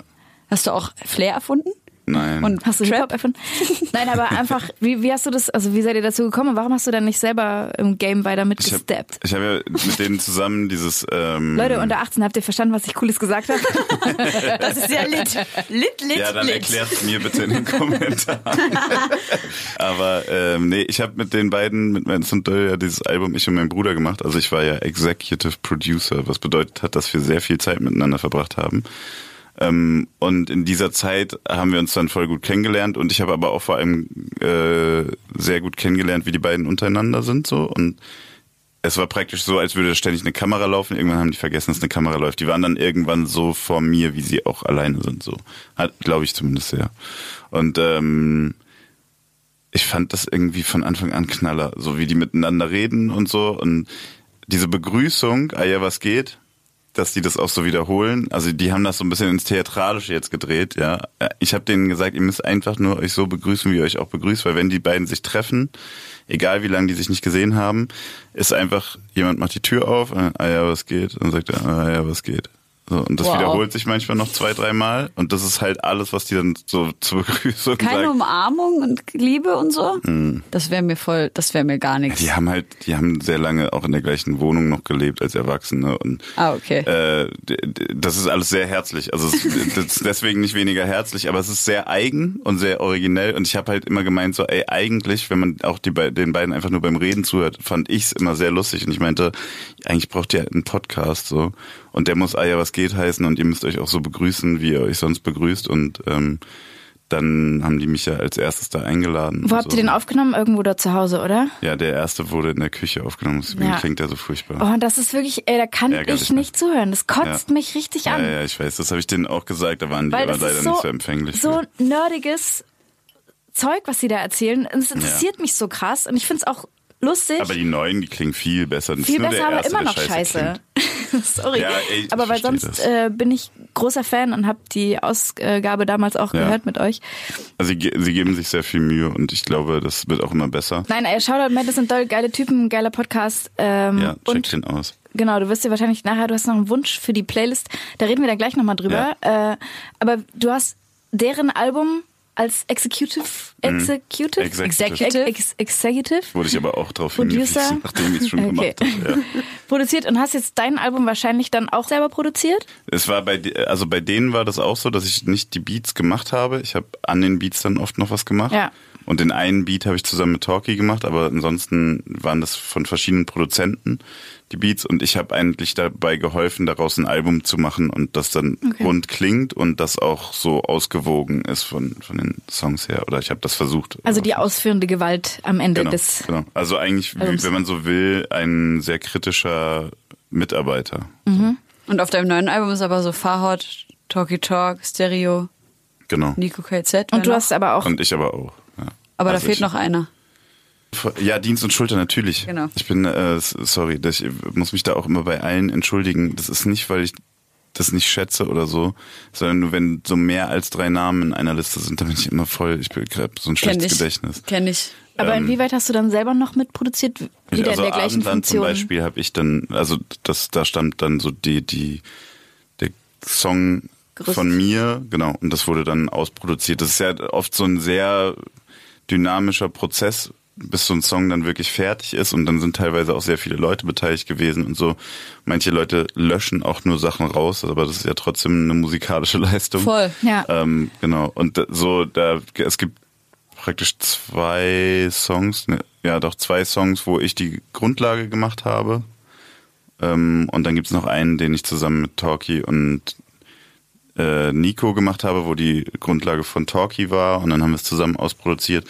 Speaker 1: Hast du auch Flair erfunden?
Speaker 4: Nein.
Speaker 1: Und
Speaker 3: Hast du Hip-Hop erfunden? Nein, aber einfach, wie, wie hast du das, also wie seid ihr dazu gekommen? Warum hast du dann nicht selber im Game weiter
Speaker 4: ich habe
Speaker 3: mitgesteppt?
Speaker 4: ich hab ja mit denen zusammen dieses ähm,
Speaker 3: Leute unter 18, habt ihr verstanden, was ich Cooles gesagt habe?
Speaker 1: Das ist ja lit. Lit, lit,
Speaker 4: Ja, dann
Speaker 1: lit.
Speaker 4: erklärt mir bitte in den Kommentaren. Aber ähm, nee, ich habe mit den beiden, mit Vance und Döll, ja dieses Album ich und mein Bruder gemacht. Also ich war ja Executive Producer, was bedeutet hat, dass wir sehr viel Zeit miteinander verbracht haben. Ähm, und in dieser Zeit haben wir uns dann voll gut kennengelernt und ich habe aber auch vor allem äh, sehr gut kennengelernt, wie die beiden untereinander sind so und es war praktisch so, als würde ständig eine Kamera laufen. Irgendwann haben die vergessen, dass eine Kamera läuft. Die waren dann irgendwann so vor mir, wie sie auch alleine sind. So, glaube ich zumindest sehr. Und ähm, ich fand das irgendwie von Anfang an Knaller, so wie die miteinander reden und so. Und diese Begrüßung, ah ja, was geht, dass die das auch so wiederholen. Also die haben das so ein bisschen ins Theatralische jetzt gedreht, ja. Ich habe denen gesagt, ihr müsst einfach nur euch so begrüßen, wie ihr euch auch begrüßt, weil wenn die beiden sich treffen, egal wie lange die sich nicht gesehen haben, ist einfach, jemand macht die Tür auf, äh, ah ja, was geht? Und sagt er, ah ja, was geht? So, und das
Speaker 1: Wow.
Speaker 4: wiederholt sich manchmal noch zwei, dreimal. Und das ist halt alles, was die dann so zur Begrüßung
Speaker 1: Keine
Speaker 4: sagen.
Speaker 1: Umarmung und Liebe und so? Das wäre mir voll, das wäre mir gar nichts.
Speaker 4: Die haben halt, die haben sehr lange auch in der gleichen Wohnung noch gelebt als Erwachsene und
Speaker 1: Ah, okay.
Speaker 4: äh, das ist alles sehr herzlich. Also es, deswegen nicht weniger herzlich, aber es ist sehr eigen und sehr originell. Und ich habe halt immer gemeint, so, ey, eigentlich, wenn man auch die, den beiden einfach nur beim Reden zuhört, fand ich's immer sehr lustig. Und ich meinte, eigentlich braucht ihr einen Podcast so. Und der muss ah ja was geht heißen und ihr müsst euch auch so begrüßen, wie ihr euch sonst begrüßt. Und ähm, dann haben die mich ja als erstes da eingeladen.
Speaker 3: Wo habt
Speaker 4: so.
Speaker 3: ihr den aufgenommen? Irgendwo da zu Hause, oder?
Speaker 4: Ja, der erste wurde in der Küche aufgenommen. Deswegen
Speaker 3: Ja.
Speaker 4: klingt er so furchtbar.
Speaker 3: Oh, und das ist wirklich, ey, da kann
Speaker 4: Ärgerlich,
Speaker 3: ich nicht zuhören. Das kotzt
Speaker 4: Ja.
Speaker 3: mich richtig
Speaker 4: ja,
Speaker 3: an.
Speaker 4: ja, ich weiß, das habe ich denen auch gesagt, da waren die
Speaker 3: Weil
Speaker 4: aber leider
Speaker 3: so,
Speaker 4: nicht so empfänglich.
Speaker 3: so
Speaker 4: für.
Speaker 3: nerdiges Zeug, was sie da erzählen. Und es interessiert mich so krass und ich find's auch lustig.
Speaker 4: Aber die neuen, die klingen viel besser. Das
Speaker 3: viel besser, aber
Speaker 4: erste,
Speaker 3: immer noch scheiße.
Speaker 4: klingt.
Speaker 3: Sorry.
Speaker 4: Ja, ey,
Speaker 3: aber weil sonst
Speaker 4: das.
Speaker 3: äh, bin ich großer Fan und habe die Ausgabe damals auch
Speaker 4: Ja.
Speaker 3: gehört mit euch.
Speaker 4: Also sie, sie geben sich sehr viel Mühe und ich glaube, das wird auch immer besser.
Speaker 3: Nein, ey, Shoutout Madness und Doll, geile Typen, geiler Podcast. Ähm,
Speaker 4: Ja, check
Speaker 3: und
Speaker 4: den aus.
Speaker 3: Genau, du wirst dir wahrscheinlich nachher, du hast noch einen Wunsch für die Playlist, da reden wir dann gleich nochmal drüber. Äh, aber du hast deren Album als Executive, Executive,
Speaker 4: Mhm. Executive.
Speaker 3: Ex Executive
Speaker 4: Wurde ich aber auch drauf hingewiesen, nachdem ich es schon
Speaker 3: Okay.
Speaker 4: gemacht habe. Ja.
Speaker 3: produziert und hast jetzt dein Album wahrscheinlich dann auch selber produziert?
Speaker 4: Es war bei, also bei denen war das auch so, dass ich nicht die Beats gemacht habe. Ich habe an den Beats dann oft noch was gemacht.
Speaker 3: Ja.
Speaker 4: Und den einen Beat habe ich zusammen mit Talkie gemacht, aber ansonsten waren das von verschiedenen Produzenten die Beats und ich habe eigentlich dabei geholfen, daraus ein Album zu machen und das dann
Speaker 3: Okay.
Speaker 4: rund klingt und das auch so ausgewogen ist von, von den Songs her. Oder ich habe das versucht.
Speaker 3: Also die ausführende Gewalt am Ende
Speaker 4: genau,
Speaker 3: des.
Speaker 4: genau. Also eigentlich,
Speaker 3: Albums.
Speaker 4: wenn man so will, ein sehr kritischer Mitarbeiter.
Speaker 1: Und auf deinem neuen Album ist aber so Farhot, Talkie Talk, Stereo,
Speaker 4: Genau.
Speaker 1: Nico KZ.
Speaker 3: Und du
Speaker 1: noch?
Speaker 3: hast aber auch.
Speaker 4: Und ich aber auch.
Speaker 1: Aber da
Speaker 4: Also
Speaker 1: fehlt
Speaker 4: ich-
Speaker 1: noch einer.
Speaker 4: Ja, Dienst und Schulter natürlich.
Speaker 1: Genau.
Speaker 4: Ich bin, äh, sorry, ich muss mich da auch immer bei allen entschuldigen. Das ist nicht, weil ich das nicht schätze oder so, sondern nur wenn so mehr als drei Namen in einer Liste sind, dann bin ich immer voll, ich bin gerade so ein
Speaker 1: Kenn
Speaker 4: schlechtes
Speaker 1: ich.
Speaker 4: Gedächtnis.
Speaker 1: Kenn ich.
Speaker 3: aber
Speaker 4: ähm,
Speaker 3: inwieweit hast du dann selber noch mitproduziert? Wieder
Speaker 4: also
Speaker 3: in der gleichen
Speaker 4: Abendland
Speaker 3: Funktion?
Speaker 4: zum Beispiel habe ich dann, also das, da stand dann so die, die, der Song
Speaker 3: Gerüst.
Speaker 4: von mir, genau, und das wurde dann ausproduziert. Das ist ja oft so ein sehr dynamischer Prozess, bis so ein Song dann wirklich fertig ist und dann sind teilweise auch sehr viele Leute beteiligt gewesen und so. Manche Leute löschen auch nur Sachen raus, aber das ist ja trotzdem eine musikalische Leistung.
Speaker 1: Voll.
Speaker 3: Ja.
Speaker 4: Ähm, genau. Und so, da es gibt praktisch zwei Songs, ne, ja doch zwei Songs, wo ich die Grundlage gemacht habe. Ähm, und dann gibt's noch einen, den ich zusammen mit Talkie und äh, Nico gemacht habe, wo die Grundlage von Talkie war und dann haben wir es zusammen ausproduziert.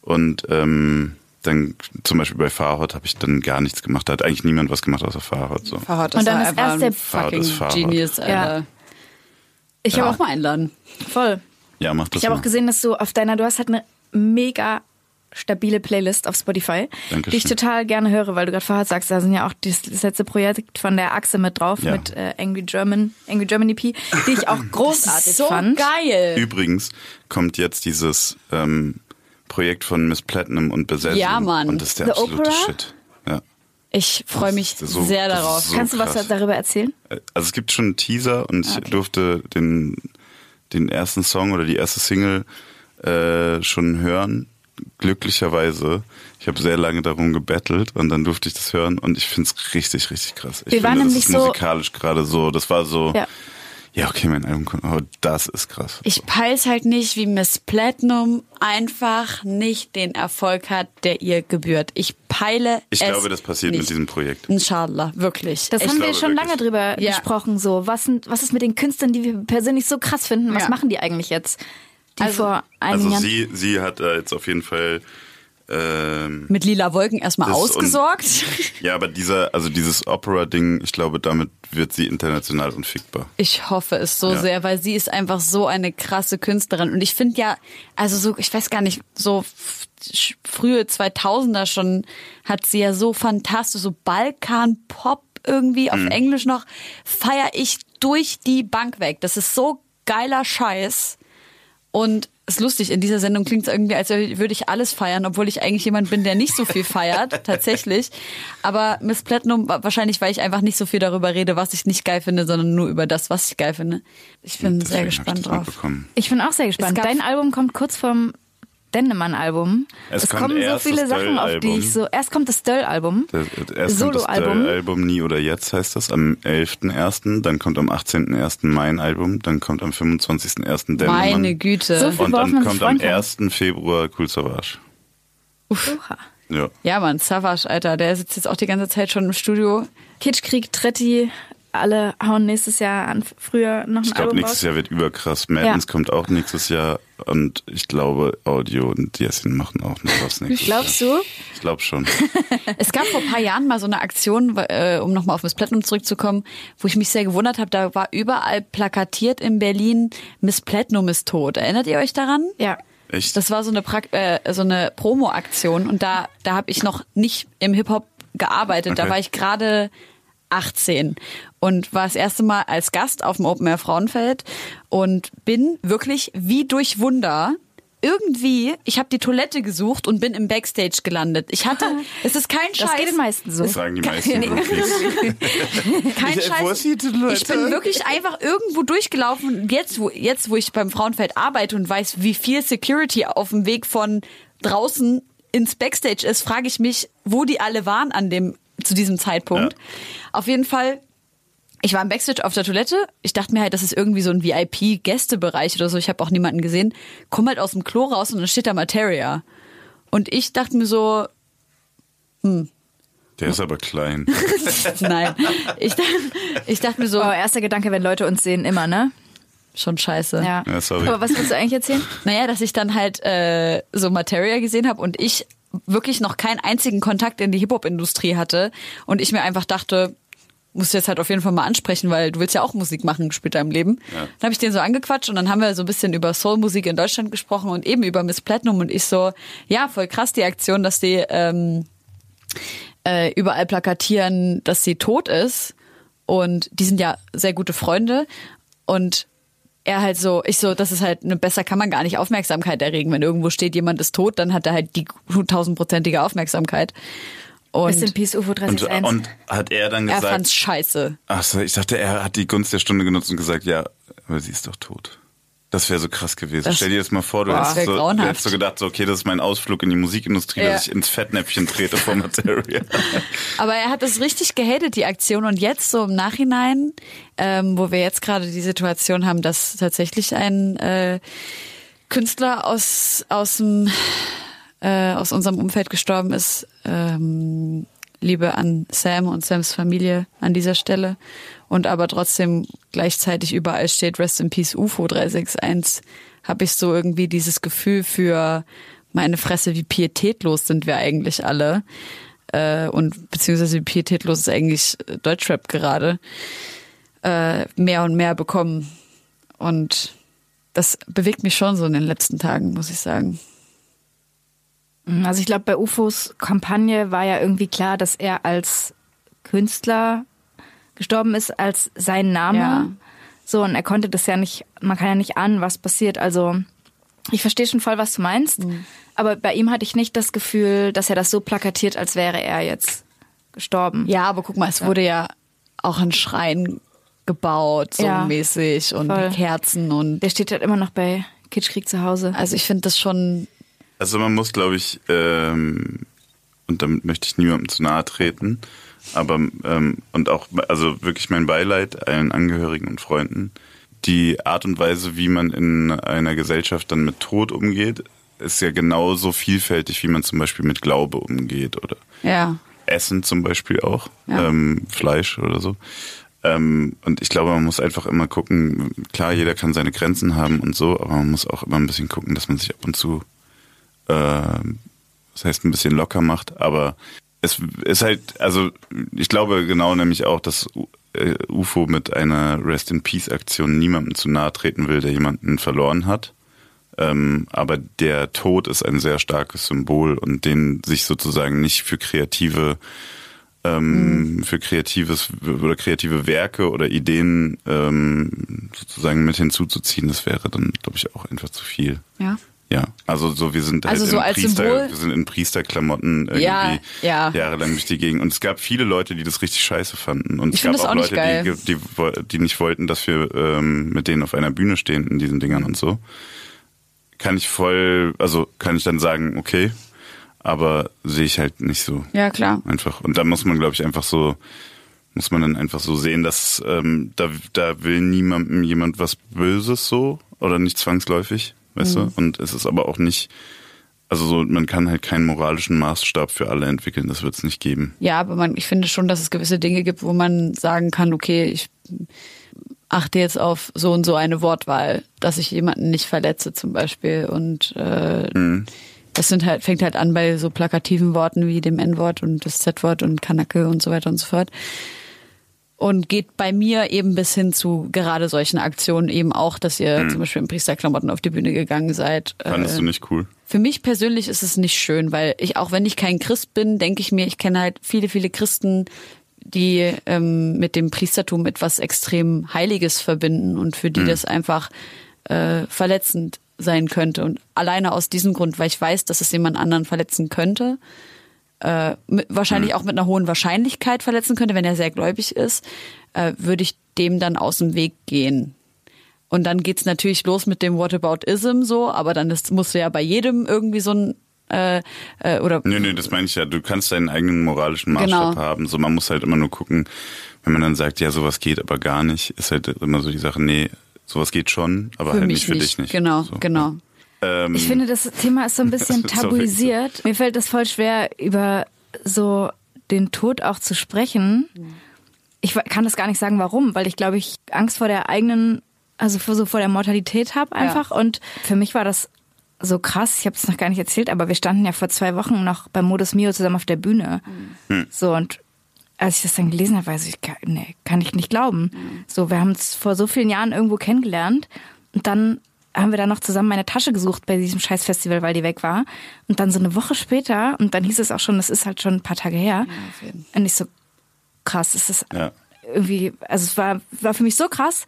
Speaker 4: Und ähm, dann zum Beispiel bei Fahrrad habe ich dann gar nichts gemacht. Da hat eigentlich niemand was gemacht außer Fahrrad. So.
Speaker 1: Fahrrad
Speaker 3: Und dann
Speaker 1: war
Speaker 3: ist erst der
Speaker 1: fucking
Speaker 4: Fahrrad.
Speaker 1: Genius, Alter.
Speaker 3: Ja.
Speaker 1: Ich habe auch mal einladen.
Speaker 3: Voll.
Speaker 4: Ja, mach das
Speaker 3: Ich habe auch gesehen, dass du auf deiner, du hast halt eine mega stabile Playlist auf Spotify,
Speaker 4: Dankeschön.
Speaker 3: die ich total gerne höre, weil du gerade vorher sagst, da sind ja auch das, das letzte Projekt von der Achse mit drauf,
Speaker 4: Ja.
Speaker 3: mit äh, Angry German, Angry German EP, die ich auch großartig
Speaker 1: so
Speaker 3: fand.
Speaker 1: geil.
Speaker 4: Übrigens kommt jetzt dieses ähm, Projekt von Miss Platinum und Besessen.
Speaker 1: Ja, Mann.
Speaker 4: Und das ist der
Speaker 3: The
Speaker 4: absolute
Speaker 3: Opera?
Speaker 4: Shit. Ja.
Speaker 1: Ich freue mich
Speaker 4: so-
Speaker 1: sehr darauf.
Speaker 4: so
Speaker 3: Kannst du was
Speaker 4: krass.
Speaker 3: darüber erzählen?
Speaker 4: Also es gibt schon einen Teaser und ich durfte den, den ersten Song oder die erste Single äh, schon hören. Glücklicherweise. Ich habe sehr lange darum gebettelt und dann durfte ich das hören und ich finde es richtig, richtig krass. Ich
Speaker 3: Wir waren
Speaker 4: finde, das
Speaker 3: nämlich
Speaker 4: ist
Speaker 3: so-
Speaker 4: musikalisch gerade so, das war so,
Speaker 3: Ja.
Speaker 4: ja, okay, mein Album kommt, aber das ist krass.
Speaker 1: Ich peil's halt nicht, wie Miss Platinum einfach nicht den Erfolg hat, der ihr gebührt. Ich peile
Speaker 4: Ich
Speaker 1: es
Speaker 4: glaube, das passiert
Speaker 1: nicht.
Speaker 4: mit diesem Projekt.
Speaker 1: Inshallah, wirklich.
Speaker 3: Das
Speaker 1: Ich
Speaker 3: haben wir schon
Speaker 4: wirklich.
Speaker 3: lange drüber
Speaker 1: Ja.
Speaker 3: gesprochen. So, was, sind, was ist mit den Künstlern, die wir persönlich so krass finden? Was
Speaker 1: Ja.
Speaker 3: machen die eigentlich jetzt? Die
Speaker 1: Also-
Speaker 3: vor einigen
Speaker 4: Also sie, sie hat da jetzt auf jeden Fall ähm,
Speaker 1: mit lila Wolken erstmal
Speaker 4: Das- und-
Speaker 1: ausgesorgt.
Speaker 4: Ja, aber dieser, also dieses Opera-Ding, ich glaube, damit wird sie international unfickbar.
Speaker 1: Ich hoffe es so
Speaker 4: Ja.
Speaker 1: sehr, weil sie ist einfach so eine krasse Künstlerin. Und ich finde ja, also so, ich weiß gar nicht, so frühe 2000er schon hat sie ja so fantastisch, so Balkan-Pop irgendwie auf Englisch noch, feier ich durch die Bank weg. Das ist so geiler Scheiß. Und ist lustig, in dieser Sendung klingt es irgendwie, als würde ich alles feiern, obwohl ich eigentlich jemand bin, der nicht so viel feiert, tatsächlich. Aber Miss Platinum, wa- wahrscheinlich, weil ich einfach nicht so viel darüber rede, was ich nicht geil finde, sondern nur über das, was ich geil finde. Ich bin sehr
Speaker 4: Deswegen
Speaker 1: gespannt drauf.
Speaker 3: Ich bin auch sehr gespannt. Dein Album kommt kurz vorm Dennemann-Album.
Speaker 4: Es
Speaker 3: Es,
Speaker 4: kommt
Speaker 3: kommen so viele Sachen, auf die
Speaker 4: Döll-Album.
Speaker 3: ich so. Erst kommt das Döll-Album.
Speaker 4: Das, erst kommt das
Speaker 3: Soloalbum.
Speaker 4: Album Nie oder Jetzt heißt das, am 11.01., dann kommt am 18.01. mein Album, dann kommt am 25.01. Dennemann.
Speaker 1: Meine Güte.
Speaker 3: So viel-
Speaker 4: Und dann kommt am
Speaker 3: freuen kann.
Speaker 4: 1. Februar Cool Savage.
Speaker 3: Oha.
Speaker 4: Ja.
Speaker 1: Ja, Mann, Savage, Alter, der sitzt jetzt auch die ganze Zeit schon im Studio.
Speaker 3: Kitschkrieg, Tretti, alle hauen nächstes Jahr an, früher noch ein
Speaker 4: Ich glaube, nächstes. Jahr wird überkrass. Madness
Speaker 3: Ja.
Speaker 4: kommt auch nächstes Jahr und ich glaube, Audio und Jessin machen auch noch was nächstes
Speaker 3: Glaubst
Speaker 4: Jahr.
Speaker 3: du?
Speaker 4: Ich glaube schon.
Speaker 1: Es gab vor ein paar Jahren mal so eine Aktion, äh, um nochmal auf Miss Platinum zurückzukommen, wo ich mich sehr gewundert habe. Da war überall plakatiert in Berlin, Miss Platinum ist tot. Erinnert ihr euch daran?
Speaker 3: Ja.
Speaker 4: Echt?
Speaker 1: Das war so eine, äh, so eine Promo-Aktion und da, da habe ich noch nicht im Hip-Hop gearbeitet. Da
Speaker 4: Okay.
Speaker 1: war ich gerade 18 und war das erste Mal als Gast auf dem Open Air Frauenfeld und bin wirklich wie durch Wunder irgendwie, ich habe die Toilette gesucht und bin im Backstage gelandet. Ich hatte, es ist kein Scheiß.
Speaker 3: Das geht den meisten so.
Speaker 4: Das sagen die meisten Rookies.
Speaker 1: Kein
Speaker 4: Ich- wo
Speaker 1: Scheiß.
Speaker 4: ist die Toilette?
Speaker 1: Ich bin wirklich einfach irgendwo durchgelaufen. Jetzt, wo, jetzt, wo ich beim Frauenfeld arbeite und weiß, wie viel Security auf dem Weg von draußen ins Backstage ist, frage ich mich, wo die alle waren an dem, zu diesem Zeitpunkt.
Speaker 4: Ja.
Speaker 1: Auf jeden Fall, ich war im Backstage auf der Toilette. Ich dachte mir halt, das ist irgendwie so ein VIP-Gästebereich oder so. Ich habe auch niemanden gesehen. Komm halt aus dem Klo raus und dann steht da Materia. Und ich dachte mir so,
Speaker 4: Der ist aber klein.
Speaker 1: nein. Ich, dachte- ich dachte mir so,
Speaker 3: Oh, erster Gedanke, wenn Leute uns sehen, immer, ne?
Speaker 1: schon scheiße.
Speaker 3: Ja.
Speaker 4: Ja, sorry.
Speaker 3: Aber was willst du eigentlich erzählen?
Speaker 1: Naja, dass ich dann halt äh, so Materia gesehen habe und ich wirklich noch keinen einzigen Kontakt in die Hip-Hop-Industrie hatte und ich mir einfach dachte, musst du jetzt halt auf jeden Fall mal ansprechen, weil du willst ja auch Musik machen später im Leben.
Speaker 4: Ja.
Speaker 1: Dann habe ich den so angequatscht und dann haben wir so ein bisschen über Soul-Musik in Deutschland gesprochen und eben über Miss Platinum und ich so, ja, voll krass die Aktion, dass die ähm, äh, überall plakatieren, dass sie tot ist und die sind ja sehr gute Freunde und er halt so, ich so, das ist halt, ne, besser kann man gar nicht Aufmerksamkeit erregen. Wenn irgendwo steht, jemand ist tot, dann hat er halt die tausendprozentige Aufmerksamkeit. Und
Speaker 3: Rest in Peace, UFO
Speaker 4: Und,
Speaker 3: 361.
Speaker 4: und hat er dann
Speaker 1: er
Speaker 4: gesagt,
Speaker 1: fand's scheiße.
Speaker 4: ach so, ich dachte, er hat die Gunst der Stunde genutzt und gesagt, ja, aber sie ist doch tot. Das wäre so krass gewesen.
Speaker 1: Das-
Speaker 4: Stell dir das mal vor, du
Speaker 1: Boah,
Speaker 4: hättest so, du
Speaker 1: grauenhaft.
Speaker 4: hättest so gedacht, so, okay, das ist mein Ausflug in die Musikindustrie,
Speaker 1: Ja.
Speaker 4: dass ich ins Fettnäpfchen trete vor Materia.
Speaker 1: Aber er hat das richtig gehatet, die Aktion. Und jetzt so im Nachhinein, ähm, wo wir jetzt gerade die Situation haben, dass tatsächlich ein äh, Künstler aus, aus, dem, äh, aus unserem Umfeld gestorben ist, ähm, Liebe an Sam und Sams Familie an dieser Stelle. Und aber trotzdem gleichzeitig überall steht Rest in Peace UFO 361, habe ich so irgendwie dieses Gefühl für meine Fresse, wie pietätlos sind wir eigentlich alle. Äh, und beziehungsweise wie pietätlos ist eigentlich Deutschrap gerade. Äh, mehr und mehr bekommen. Und das bewegt mich schon so in den letzten Tagen, muss ich sagen.
Speaker 3: Also ich glaube, bei UFOs Kampagne war ja irgendwie klar, dass er als Künstler gestorben ist, als sein Name.
Speaker 1: Ja.
Speaker 3: So, und er konnte das ja nicht, man kann ja nicht ahnen, was passiert. Also ich verstehe schon voll, was du meinst. Aber bei ihm hatte ich nicht das Gefühl, dass er das so plakatiert, als wäre er jetzt gestorben.
Speaker 1: Ja, aber guck mal, es wurde ja auch ein Schrein gebaut, so
Speaker 3: Ja,
Speaker 1: mäßig und
Speaker 3: voll.
Speaker 1: Kerzen und
Speaker 3: Der steht halt immer noch bei Kitschkrieg zu Hause.
Speaker 1: also ich finde das schon
Speaker 4: Also man muss, glaube ich, ähm, und damit möchte ich niemandem zu nahe treten, aber ähm, und auch, also wirklich mein Beileid allen Angehörigen und Freunden. Die Art und Weise, wie man in einer Gesellschaft dann mit Tod umgeht, ist ja genauso vielfältig, wie man zum Beispiel mit Glaube umgeht oder
Speaker 1: ja.
Speaker 4: Essen zum Beispiel auch,
Speaker 1: Ja.
Speaker 4: ähm, Fleisch oder so. Ähm, und ich glaube, man muss einfach immer gucken, klar, jeder kann seine Grenzen haben und so, aber man muss auch immer ein bisschen gucken, dass man sich ab und zu, äh, das heißt, ein bisschen locker macht. Aber es ist halt, also ich glaube genau nämlich auch, dass äh, UFO mit einer Rest in Peace Aktion niemandem zu nahe treten will, der jemanden verloren hat. Ähm, aber der Tod ist ein sehr starkes Symbol und den sich sozusagen nicht für kreative ähm, für kreatives oder kreative Werke oder Ideen ähm, sozusagen mit hinzuzuziehen, das wäre dann, glaube ich, auch einfach zu viel.
Speaker 1: Ja.
Speaker 4: Ja, also so wir sind halt
Speaker 1: Also so
Speaker 4: in
Speaker 1: als
Speaker 4: Priester,
Speaker 1: Symbol?
Speaker 4: wir sind in Priesterklamotten irgendwie
Speaker 1: Ja, ja.
Speaker 4: jahrelang durch die Gegend und es gab viele Leute, die das richtig scheiße fanden und
Speaker 1: Ich
Speaker 4: es gab auch
Speaker 1: auch
Speaker 4: Leute, die, die die nicht wollten, dass wir ähm, mit denen auf einer Bühne stehen in diesen Dingern und so. Kann ich voll, also kann ich dann sagen, okay, aber sehe ich halt nicht so
Speaker 1: Ja, klar.
Speaker 4: einfach. Und da muss man, glaube ich, einfach so, muss man dann einfach so sehen, dass ähm, da, da will niemandem jemand was Böses so oder nicht zwangsläufig, weißt du? Und es ist aber auch nicht, also so, man kann halt keinen moralischen Maßstab für alle entwickeln, das wird es nicht geben.
Speaker 1: Ja, aber man, ich finde schon, dass es gewisse Dinge gibt, wo man sagen kann, okay, ich achte jetzt auf so und so eine Wortwahl, dass ich jemanden nicht verletze zum Beispiel. Und äh, das sind halt, fängt halt an bei so plakativen Worten wie dem N-Wort und das Z-Wort und Kanacke und so weiter und so fort. Und geht bei mir eben bis hin zu gerade solchen Aktionen eben auch, dass ihr zum Beispiel in Priesterklamotten auf die Bühne gegangen seid.
Speaker 4: Fandest
Speaker 1: Äh,
Speaker 4: du nicht cool?
Speaker 1: für mich persönlich ist es nicht schön, weil ich, auch wenn ich kein Christ bin, denke ich mir, ich kenne halt viele, viele Christen, die ähm, mit dem Priestertum etwas extrem Heiliges verbinden und für die das einfach äh, verletzend sein könnte. Und alleine aus diesem Grund, weil ich weiß, dass es jemand anderen verletzen könnte, äh, wahrscheinlich auch mit einer hohen Wahrscheinlichkeit verletzen könnte, wenn er sehr gläubig ist, äh, würde ich dem dann aus dem Weg gehen. Und dann geht's natürlich los mit dem Whataboutism so, aber dann ist, musst du ja bei jedem irgendwie so ein äh, äh, oder
Speaker 4: Nee, nee, das meine ich ja. Du kannst deinen eigenen moralischen Maßstab
Speaker 1: Genau.
Speaker 4: haben. So, man muss halt immer nur gucken, wenn man dann sagt, ja, sowas geht aber gar nicht, ist halt immer so die Sache, nee, sowas geht schon, aber
Speaker 1: für
Speaker 4: halt nicht für dich nicht.
Speaker 1: Genau,
Speaker 4: so.
Speaker 1: genau.
Speaker 4: Ähm,
Speaker 3: Ich finde, das Thema ist so ein bisschen tabuisiert. Mir fällt es voll schwer, über so den Tod auch zu sprechen. Ich kann das gar nicht sagen, warum, weil ich glaube, ich Angst vor der eigenen, also vor, so vor der Mortalität habe einfach. Und für mich war das so krass, ich habe es noch gar nicht erzählt, aber wir standen ja vor zwei Wochen noch beim Modus Mio zusammen auf der Bühne. So, und als ich das dann gelesen habe, weiß ich, nee, kann ich nicht glauben. So, wir haben uns vor so vielen Jahren irgendwo kennengelernt und dann haben wir da noch zusammen meine Tasche gesucht bei diesem scheiß Festival, weil die weg war. Und dann so eine Woche später, und dann hieß es auch schon, das ist halt schon ein paar Tage her. und ich so, krass, ist
Speaker 4: Ja.
Speaker 3: irgendwie, also es war, war für mich so krass,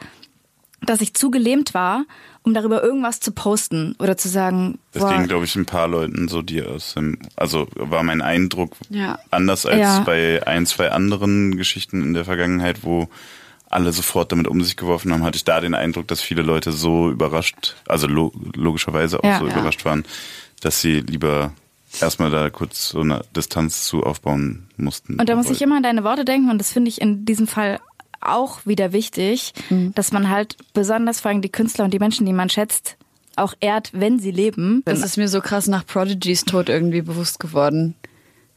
Speaker 3: dass ich zu gelähmt war, um darüber irgendwas zu posten oder zu sagen,
Speaker 4: Das
Speaker 3: boah,
Speaker 4: ging, glaube ich, ein paar Leuten so, die aus dem, also war mein Eindruck
Speaker 1: Ja.
Speaker 4: anders als
Speaker 3: Ja.
Speaker 4: bei ein, zwei anderen Geschichten in der Vergangenheit, wo alle sofort damit um sich geworfen haben, hatte ich da den Eindruck, dass viele Leute so überrascht, also lo logischerweise auch
Speaker 3: Ja.
Speaker 4: so
Speaker 3: Ja.
Speaker 4: überrascht waren, dass sie lieber erstmal da kurz so eine Distanz zu aufbauen mussten.
Speaker 3: Und da muss ich immer an deine Worte denken und das finde ich in diesem Fall auch wieder wichtig, dass man halt besonders vor allem die Künstler und die Menschen, die man schätzt, auch ehrt, wenn sie leben.
Speaker 1: Das ist mir so krass nach Prodigys Tod irgendwie bewusst geworden.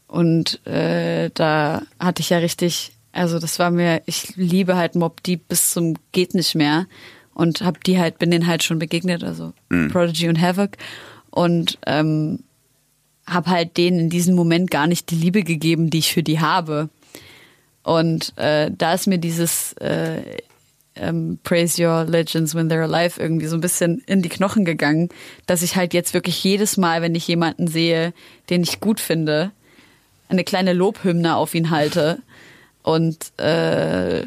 Speaker 1: Und äh, da hatte ich ja richtig, also das war mir, ich liebe halt Mob Deep bis zum geht nicht mehr und hab die halt, bin denen halt schon begegnet, also Prodigy und Havoc. Und ähm, habe halt denen in diesem Moment gar nicht die Liebe gegeben, die ich für die habe. Und äh, da ist mir dieses äh, ähm, Praise Your Legends when they're alive irgendwie so ein bisschen in die Knochen gegangen, dass ich halt jetzt wirklich jedes Mal, wenn ich jemanden sehe, den ich gut finde, eine kleine Lobhymne auf ihn halte und äh,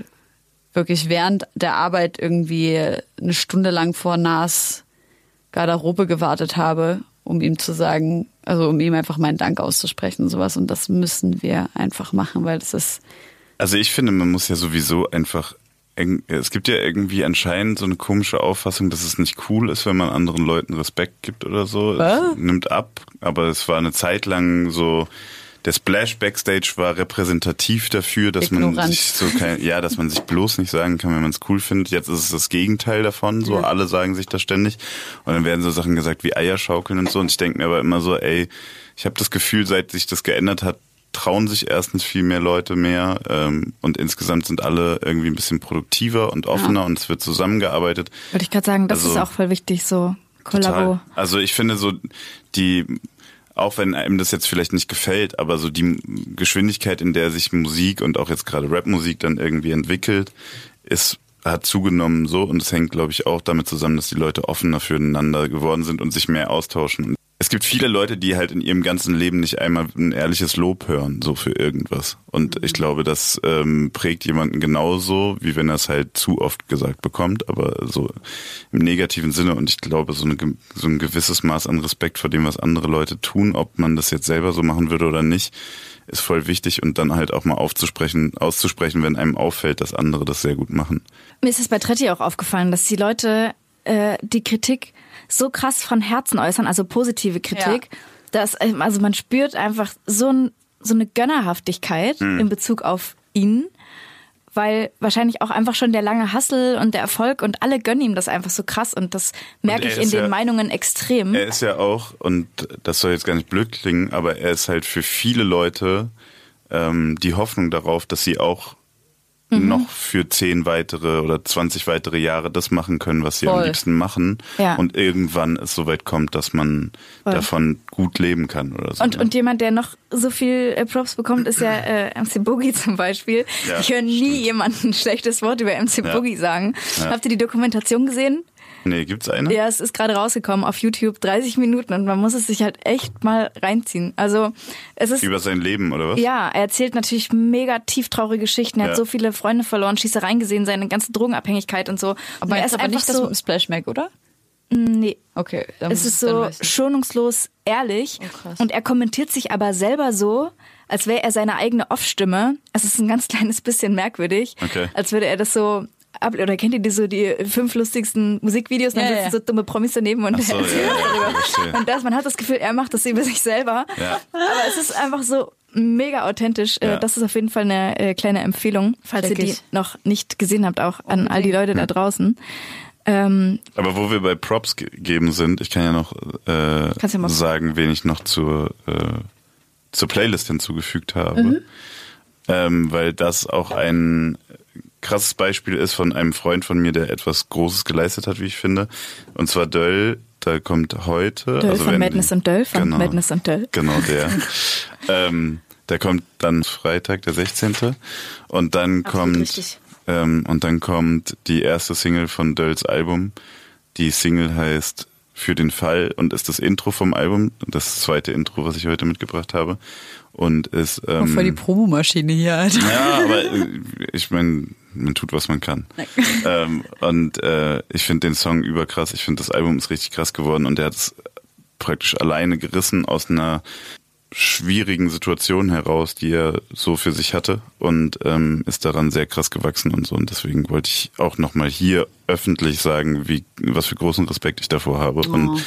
Speaker 1: wirklich während der Arbeit irgendwie eine Stunde lang vor Nas Garderobe gewartet habe, um ihm zu sagen, also um ihm einfach meinen Dank auszusprechen und sowas. Und das müssen wir einfach machen, weil das ist.
Speaker 4: Also ich finde, man muss ja sowieso einfach es gibt ja irgendwie anscheinend so eine komische Auffassung, dass es nicht cool ist, wenn man anderen Leuten Respekt gibt oder so. Es nimmt ab, aber es war eine Zeit lang so, der Splash Backstage war repräsentativ dafür, dass Ignorant. man sich so kein, ja, dass man sich bloß nicht sagen kann, wenn man es cool findet. Jetzt ist es das Gegenteil davon, so ja. alle sagen sich das ständig und dann werden so Sachen gesagt wie Eierschaukeln und so und ich denke mir aber immer so, ey, ich habe das Gefühl, seit sich das geändert hat, trauen sich erstens viel mehr Leute mehr ähm, und insgesamt sind alle irgendwie ein bisschen produktiver und offener ja. und es wird zusammengearbeitet.
Speaker 3: Wollte ich gerade sagen, das also, ist auch voll wichtig, so Kollabo.
Speaker 4: Also ich finde so die auch wenn einem das jetzt vielleicht nicht gefällt, aber so die Geschwindigkeit, in der sich Musik und auch jetzt gerade Rapmusik dann irgendwie entwickelt, ist hat zugenommen so. Und es hängt glaube ich auch damit zusammen, dass die Leute offener füreinander geworden sind und sich mehr austauschen es gibt viele Leute, die halt in ihrem ganzen Leben nicht einmal ein ehrliches Lob hören, so für irgendwas. Und ich glaube, das ähm, prägt jemanden genauso, wie wenn er es halt zu oft gesagt bekommt, aber so im negativen Sinne. Und ich glaube, so, eine, so ein gewisses Maß an Respekt vor dem, was andere Leute tun, ob man das jetzt selber so machen würde oder nicht, ist voll wichtig und dann halt auch mal aufzusprechen, auszusprechen, wenn einem auffällt, dass andere das sehr gut machen.
Speaker 3: Mir ist es bei Tretti auch aufgefallen, dass die Leute äh, die Kritik so krass von Herzen äußern, also positive Kritik, ja. dass ähm, also man spürt einfach so, ein, so eine Gönnerhaftigkeit mhm. in Bezug auf ihn, weil wahrscheinlich auch einfach schon der lange Hassel und der Erfolg und alle gönnen ihm das einfach so krass und das merke und ich in den ja, Meinungen extrem.
Speaker 4: Er ist ja auch, und das soll jetzt gar nicht blöd klingen, aber er ist halt für viele Leute ähm, die Hoffnung darauf, dass sie auch mhm. noch für zehn weitere oder 20 weitere Jahre das machen können, was sie Voll. am liebsten machen. Ja. Und irgendwann es so weit kommt, dass man Voll. davon gut leben kann oder so.
Speaker 3: Und, ne? und jemand, der noch so viel äh, Props bekommt, ist ja äh, MC Boogie zum Beispiel. Ja, ich höre nie stimmt. jemanden ein schlechtes Wort über MC ja. Boogie sagen. Habt ihr die Dokumentation gesehen?
Speaker 4: Nee, gibt's eine?
Speaker 3: Ja, es ist gerade rausgekommen auf YouTube, 30 Minuten und man muss es sich halt echt mal reinziehen. Also es ist
Speaker 4: über sein Leben oder was?
Speaker 3: Ja, er erzählt natürlich mega tieftraurige Geschichten. Er ja. hat so viele Freunde verloren, Schießereien gesehen, seine ganze Drogenabhängigkeit und so.
Speaker 1: Aber er ist aber nicht so, das mit dem Splash Mac, oder?
Speaker 3: Nee.
Speaker 1: Okay.
Speaker 3: Es ist so schonungslos ehrlich oh, und er kommentiert sich aber selber so, als wäre er seine eigene Off-Stimme. Es ist ein ganz kleines bisschen merkwürdig, okay. als würde er das so ab oder kennt ihr die so die fünf lustigsten Musikvideos, dann ja, sitzen ja. so dumme Promis daneben und so, ja, darüber. Und das, man hat das Gefühl, er macht das über sich selber. Ja. Aber es ist einfach so mega authentisch. Äh, ja. Das ist auf jeden Fall eine äh, kleine Empfehlung, falls Check ihr die ich. noch nicht gesehen habt, auch an all die Leute da draußen.
Speaker 4: Ähm, Aber wo wir bei Props geben sind, ich kann ja noch äh, ja sagen, wen ich noch zur, äh, zur Playlist hinzugefügt habe. Mhm. Ähm, weil das auch ein krasses Beispiel ist von einem Freund von mir, der etwas Großes geleistet hat, wie ich finde. Und zwar Döll, da kommt heute.
Speaker 3: Döll also von wenn, Madness und Döll, von genau, Madness und Döll.
Speaker 4: Genau, der. ähm, der kommt dann Freitag, der 16. Und dann Absolut kommt ähm, und dann kommt die erste Single von Dölls Album. Die Single heißt Für den Fall und ist das Intro vom Album, das zweite Intro, was ich heute mitgebracht habe. Und ist
Speaker 1: ähm, voll die Promomaschine hier, Alter.
Speaker 4: Ja, aber äh, ich meine, man tut, was man kann. ähm, und äh, ich finde den Song überkrass. Ich finde, das Album ist richtig krass geworden und der hat es praktisch alleine gerissen aus einer schwierigen Situation heraus, die er so für sich hatte und ähm, ist daran sehr krass gewachsen und so. Und deswegen wollte ich auch nochmal hier öffentlich sagen, wie was für großen Respekt ich davor habe oh. und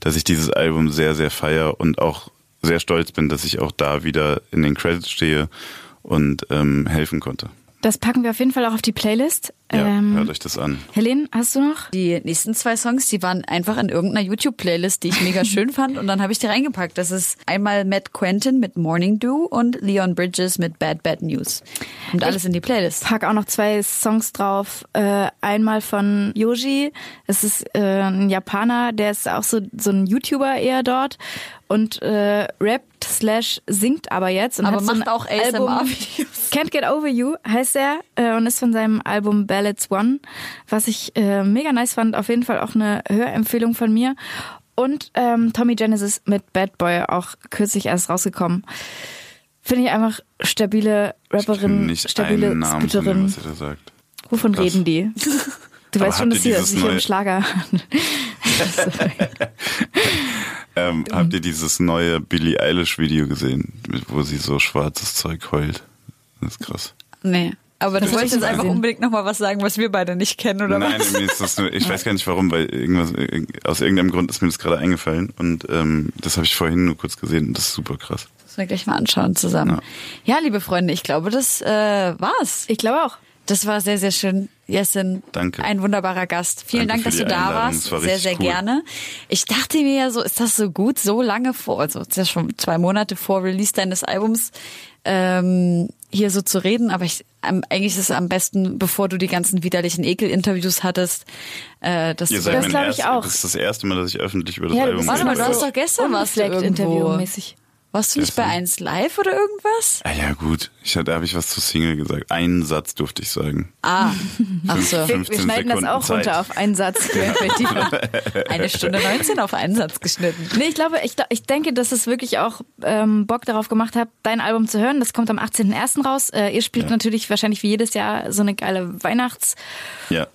Speaker 4: dass ich dieses Album sehr, sehr feier und auch sehr stolz bin, dass ich auch da wieder in den Credits stehe und ähm, helfen konnte.
Speaker 3: Das packen wir auf jeden Fall auch auf die Playlist.
Speaker 4: Ja,
Speaker 3: Ähm,
Speaker 4: hört euch das an.
Speaker 3: Helene, hast du noch?
Speaker 1: Die nächsten zwei Songs, die waren einfach in irgendeiner YouTube-Playlist, die ich mega schön fand. Und dann habe ich die reingepackt. Das ist einmal Matt Quentin mit Morning Dew und Leon Bridges mit Bad Bad News. Und alles in die Playlist.
Speaker 3: Pack auch noch zwei Songs drauf. Äh, einmal von Yoji. Es ist äh, ein Japaner, der ist auch so, so ein YouTuber eher dort. Und äh, rappt slash singt aber jetzt. Und
Speaker 1: Aber
Speaker 3: hat so
Speaker 1: macht
Speaker 3: ein
Speaker 1: auch
Speaker 3: Album-
Speaker 1: ASMR-Videos.
Speaker 3: Can't Get Over You heißt er äh, und ist von seinem Album Ballads One, was ich äh, mega nice fand. Auf jeden Fall auch eine Hörempfehlung von mir. Und ähm, Tommy Genesis mit Bad Boy, auch kürzlich erst rausgekommen. Finde ich einfach stabile Rapperin,
Speaker 4: nicht
Speaker 3: stabile
Speaker 4: von dem,
Speaker 3: Spitterin.
Speaker 4: was da sagt.
Speaker 3: Wovon
Speaker 4: Krass.
Speaker 3: reden die? Du
Speaker 4: Aber
Speaker 3: weißt schon, dass hier, hier im Schlager.
Speaker 4: Ähm, habt ihr dieses neue Billie Eilish Video gesehen, wo sie so schwarzes Zeug heult? Das ist krass.
Speaker 1: Nee. Aber du
Speaker 3: Das
Speaker 1: wolltest jetzt einfach
Speaker 3: gesehen.
Speaker 1: unbedingt nochmal was sagen, was wir beide nicht kennen, oder
Speaker 4: Nein,
Speaker 1: was?
Speaker 4: mir ist das nur, ich weiß gar nicht warum, weil irgendwas, aus irgendeinem Grund ist mir das gerade eingefallen und ähm, das habe ich vorhin nur kurz gesehen und das ist super krass.
Speaker 1: Müssen wir gleich mal anschauen zusammen. Ja, liebe Freunde, ich glaube, das äh, war's.
Speaker 3: Ich glaube auch.
Speaker 1: Das war sehr, sehr schön. Jessin,
Speaker 4: Danke.
Speaker 1: ein wunderbarer Gast. Vielen
Speaker 4: Danke
Speaker 1: Dank, dass du da
Speaker 4: Einladung.
Speaker 1: warst.
Speaker 4: War
Speaker 1: Sehr, sehr
Speaker 4: cool.
Speaker 1: gerne. Ich dachte mir ja so, ist das so gut, so lange vor, also es ist ja schon zwei Monate vor Release deines Albums, ähm, hier so zu reden, aber ich, ähm, eigentlich ist es am besten, bevor du die ganzen widerlichen Ekel-Interviews hattest, äh, dass
Speaker 4: Ihr
Speaker 1: du
Speaker 4: seid
Speaker 3: Das
Speaker 4: mein
Speaker 3: glaub ich
Speaker 4: erst-
Speaker 3: auch.
Speaker 4: Das ist das erste Mal, dass ich öffentlich über das
Speaker 3: Ja,
Speaker 4: Album
Speaker 1: Warte mal, du hast doch gestern warst du irgendwo. Warst du nicht bei
Speaker 4: Gestern.
Speaker 1: 1 Live oder irgendwas?
Speaker 4: Ah ja gut, ich, da habe ich was zu Single gesagt. Einen Satz durfte ich sagen.
Speaker 1: Ah, ach so.
Speaker 3: Wir,
Speaker 4: 15
Speaker 3: wir schneiden
Speaker 4: Sekunden
Speaker 3: das auch
Speaker 4: Zeit.
Speaker 3: runter auf einen Satz.
Speaker 1: Eine Stunde 19 auf einen Satz geschnitten.
Speaker 3: Nee, ich glaube, ich, ich denke, dass es wirklich auch ähm, Bock darauf gemacht hat, dein Album zu hören. Das kommt am 18.01. raus. Äh, ihr spielt
Speaker 4: Ja.
Speaker 3: natürlich wahrscheinlich wie jedes Jahr so eine geile Weihnachtsromanze.
Speaker 4: Ja,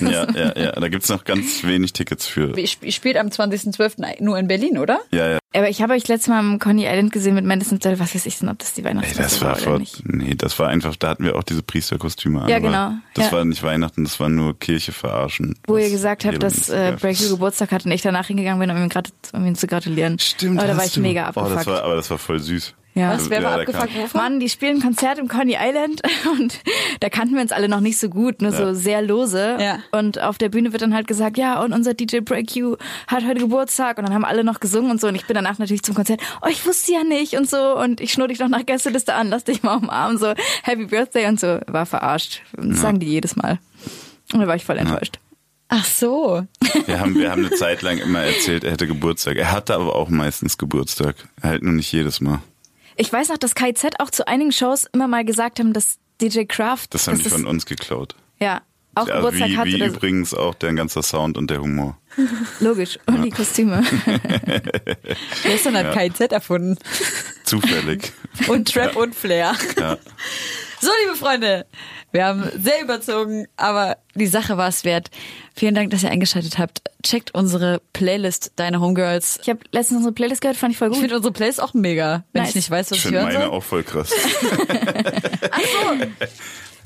Speaker 4: ja, ja, ja. Da gibt's noch ganz wenig Tickets für.
Speaker 1: Ihr sp- spielt am 20.12. nur in Berlin, oder?
Speaker 4: Ja, ja.
Speaker 3: Aber ich habe euch letztes Mal am Coney Island gesehen mit Madison Style. Was weiß ich denn, ob das die
Speaker 4: Ey,
Speaker 3: Weihnachtsfeste
Speaker 4: das war
Speaker 3: war oder
Speaker 4: vor,
Speaker 3: nicht.
Speaker 4: nee, das war einfach, da hatten wir auch diese Priesterkostüme an.
Speaker 3: Ja,
Speaker 4: aber
Speaker 3: genau.
Speaker 4: Das
Speaker 3: Ja.
Speaker 4: war nicht Weihnachten, das war nur Kirche verarschen.
Speaker 3: Wo ihr gesagt habt, dass äh,
Speaker 4: Nerv
Speaker 3: Break You
Speaker 4: ist.
Speaker 3: Geburtstag hat und ich danach hingegangen bin, um ihm, grad, um ihm zu gratulieren.
Speaker 4: Stimmt,
Speaker 3: Aber da war ich
Speaker 4: du.
Speaker 3: mega
Speaker 4: Oh,
Speaker 3: abgefuckt.
Speaker 4: das war, aber das war voll süß.
Speaker 3: Ja.
Speaker 1: Was, wer war
Speaker 4: Ja,
Speaker 1: abgefuckt? Wovon?
Speaker 3: Mann, die spielen ein Konzert im Coney Island und da kannten wir uns alle noch nicht so gut, nur so
Speaker 4: Ja.
Speaker 3: sehr lose.
Speaker 1: Ja.
Speaker 3: Und auf der Bühne wird dann halt gesagt, ja, und unser DJ Break You hat heute Geburtstag und dann haben alle noch gesungen und so und ich bin danach natürlich zum Konzert, oh, ich wusste ja nicht und so und ich schnur dich noch nach Gästeliste an, lass dich mal umarmen, so Happy Birthday und so. War verarscht. Das sagen die jedes Mal. Und da war ich voll enttäuscht.
Speaker 1: Ach so.
Speaker 4: Wir haben, wir haben eine Zeit lang immer erzählt, er hätte Geburtstag. Er hatte aber auch meistens Geburtstag. Halt nur nicht jedes Mal.
Speaker 3: Ich weiß noch, dass KZ auch zu einigen Shows immer mal gesagt haben, dass DJ Kraft,
Speaker 4: Das haben
Speaker 3: dass
Speaker 4: die von uns geklaut.
Speaker 3: ja, auch
Speaker 4: ja,
Speaker 3: Geburtstag
Speaker 4: wie,
Speaker 3: hat.
Speaker 4: wie übrigens auch der ganze Sound und der Humor.
Speaker 3: Logisch. Und die Kostüme.
Speaker 1: Gestern hat KZ erfunden.
Speaker 4: Zufällig.
Speaker 1: Und Trap und Flair.
Speaker 4: Ja.
Speaker 1: So, liebe Freunde, wir haben sehr überzogen, aber die Sache war es wert. Vielen Dank, dass ihr eingeschaltet habt. Checkt unsere Playlist Deine Homegirls.
Speaker 3: Ich habe letztens unsere Playlist gehört, fand ich voll
Speaker 1: Ich
Speaker 3: gut.
Speaker 1: finde unsere Playlist auch mega, wenn
Speaker 3: Nice.
Speaker 1: ich nicht weiß, was
Speaker 4: Ich
Speaker 1: ich,
Speaker 4: finde
Speaker 1: hören
Speaker 4: meine
Speaker 1: soll.
Speaker 4: auch voll krass.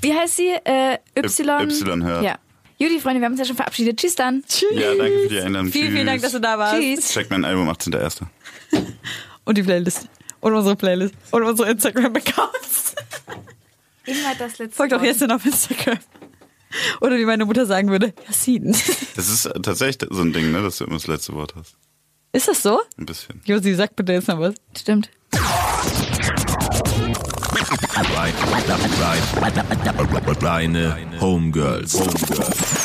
Speaker 3: Wie heißt sie? Äh, Y.
Speaker 4: Y hört.
Speaker 3: Ja. Judy, Freunde, wir haben uns ja schon verabschiedet. Tschüss dann. Tschüss.
Speaker 4: Ja, danke für die Einladung.
Speaker 1: Vielen, vielen Dank, dass du da warst.
Speaker 3: Tschüss.
Speaker 4: Check mein Album 18.01.
Speaker 1: Und die Playlist. Und unsere Playlist. Und unsere Instagram-Accounts.
Speaker 3: Immer das letzte
Speaker 1: Folgt auch jetzt auf Instagram. Oder wie meine Mutter sagen würde, Yassin.
Speaker 4: Das ist tatsächlich so ein Ding, ne, dass du immer das letzte Wort hast.
Speaker 1: Ist das so?
Speaker 4: Ein bisschen.
Speaker 1: Josi, sag bitte jetzt noch was.
Speaker 3: Stimmt.
Speaker 2: Deine Homegirls. Homegirls.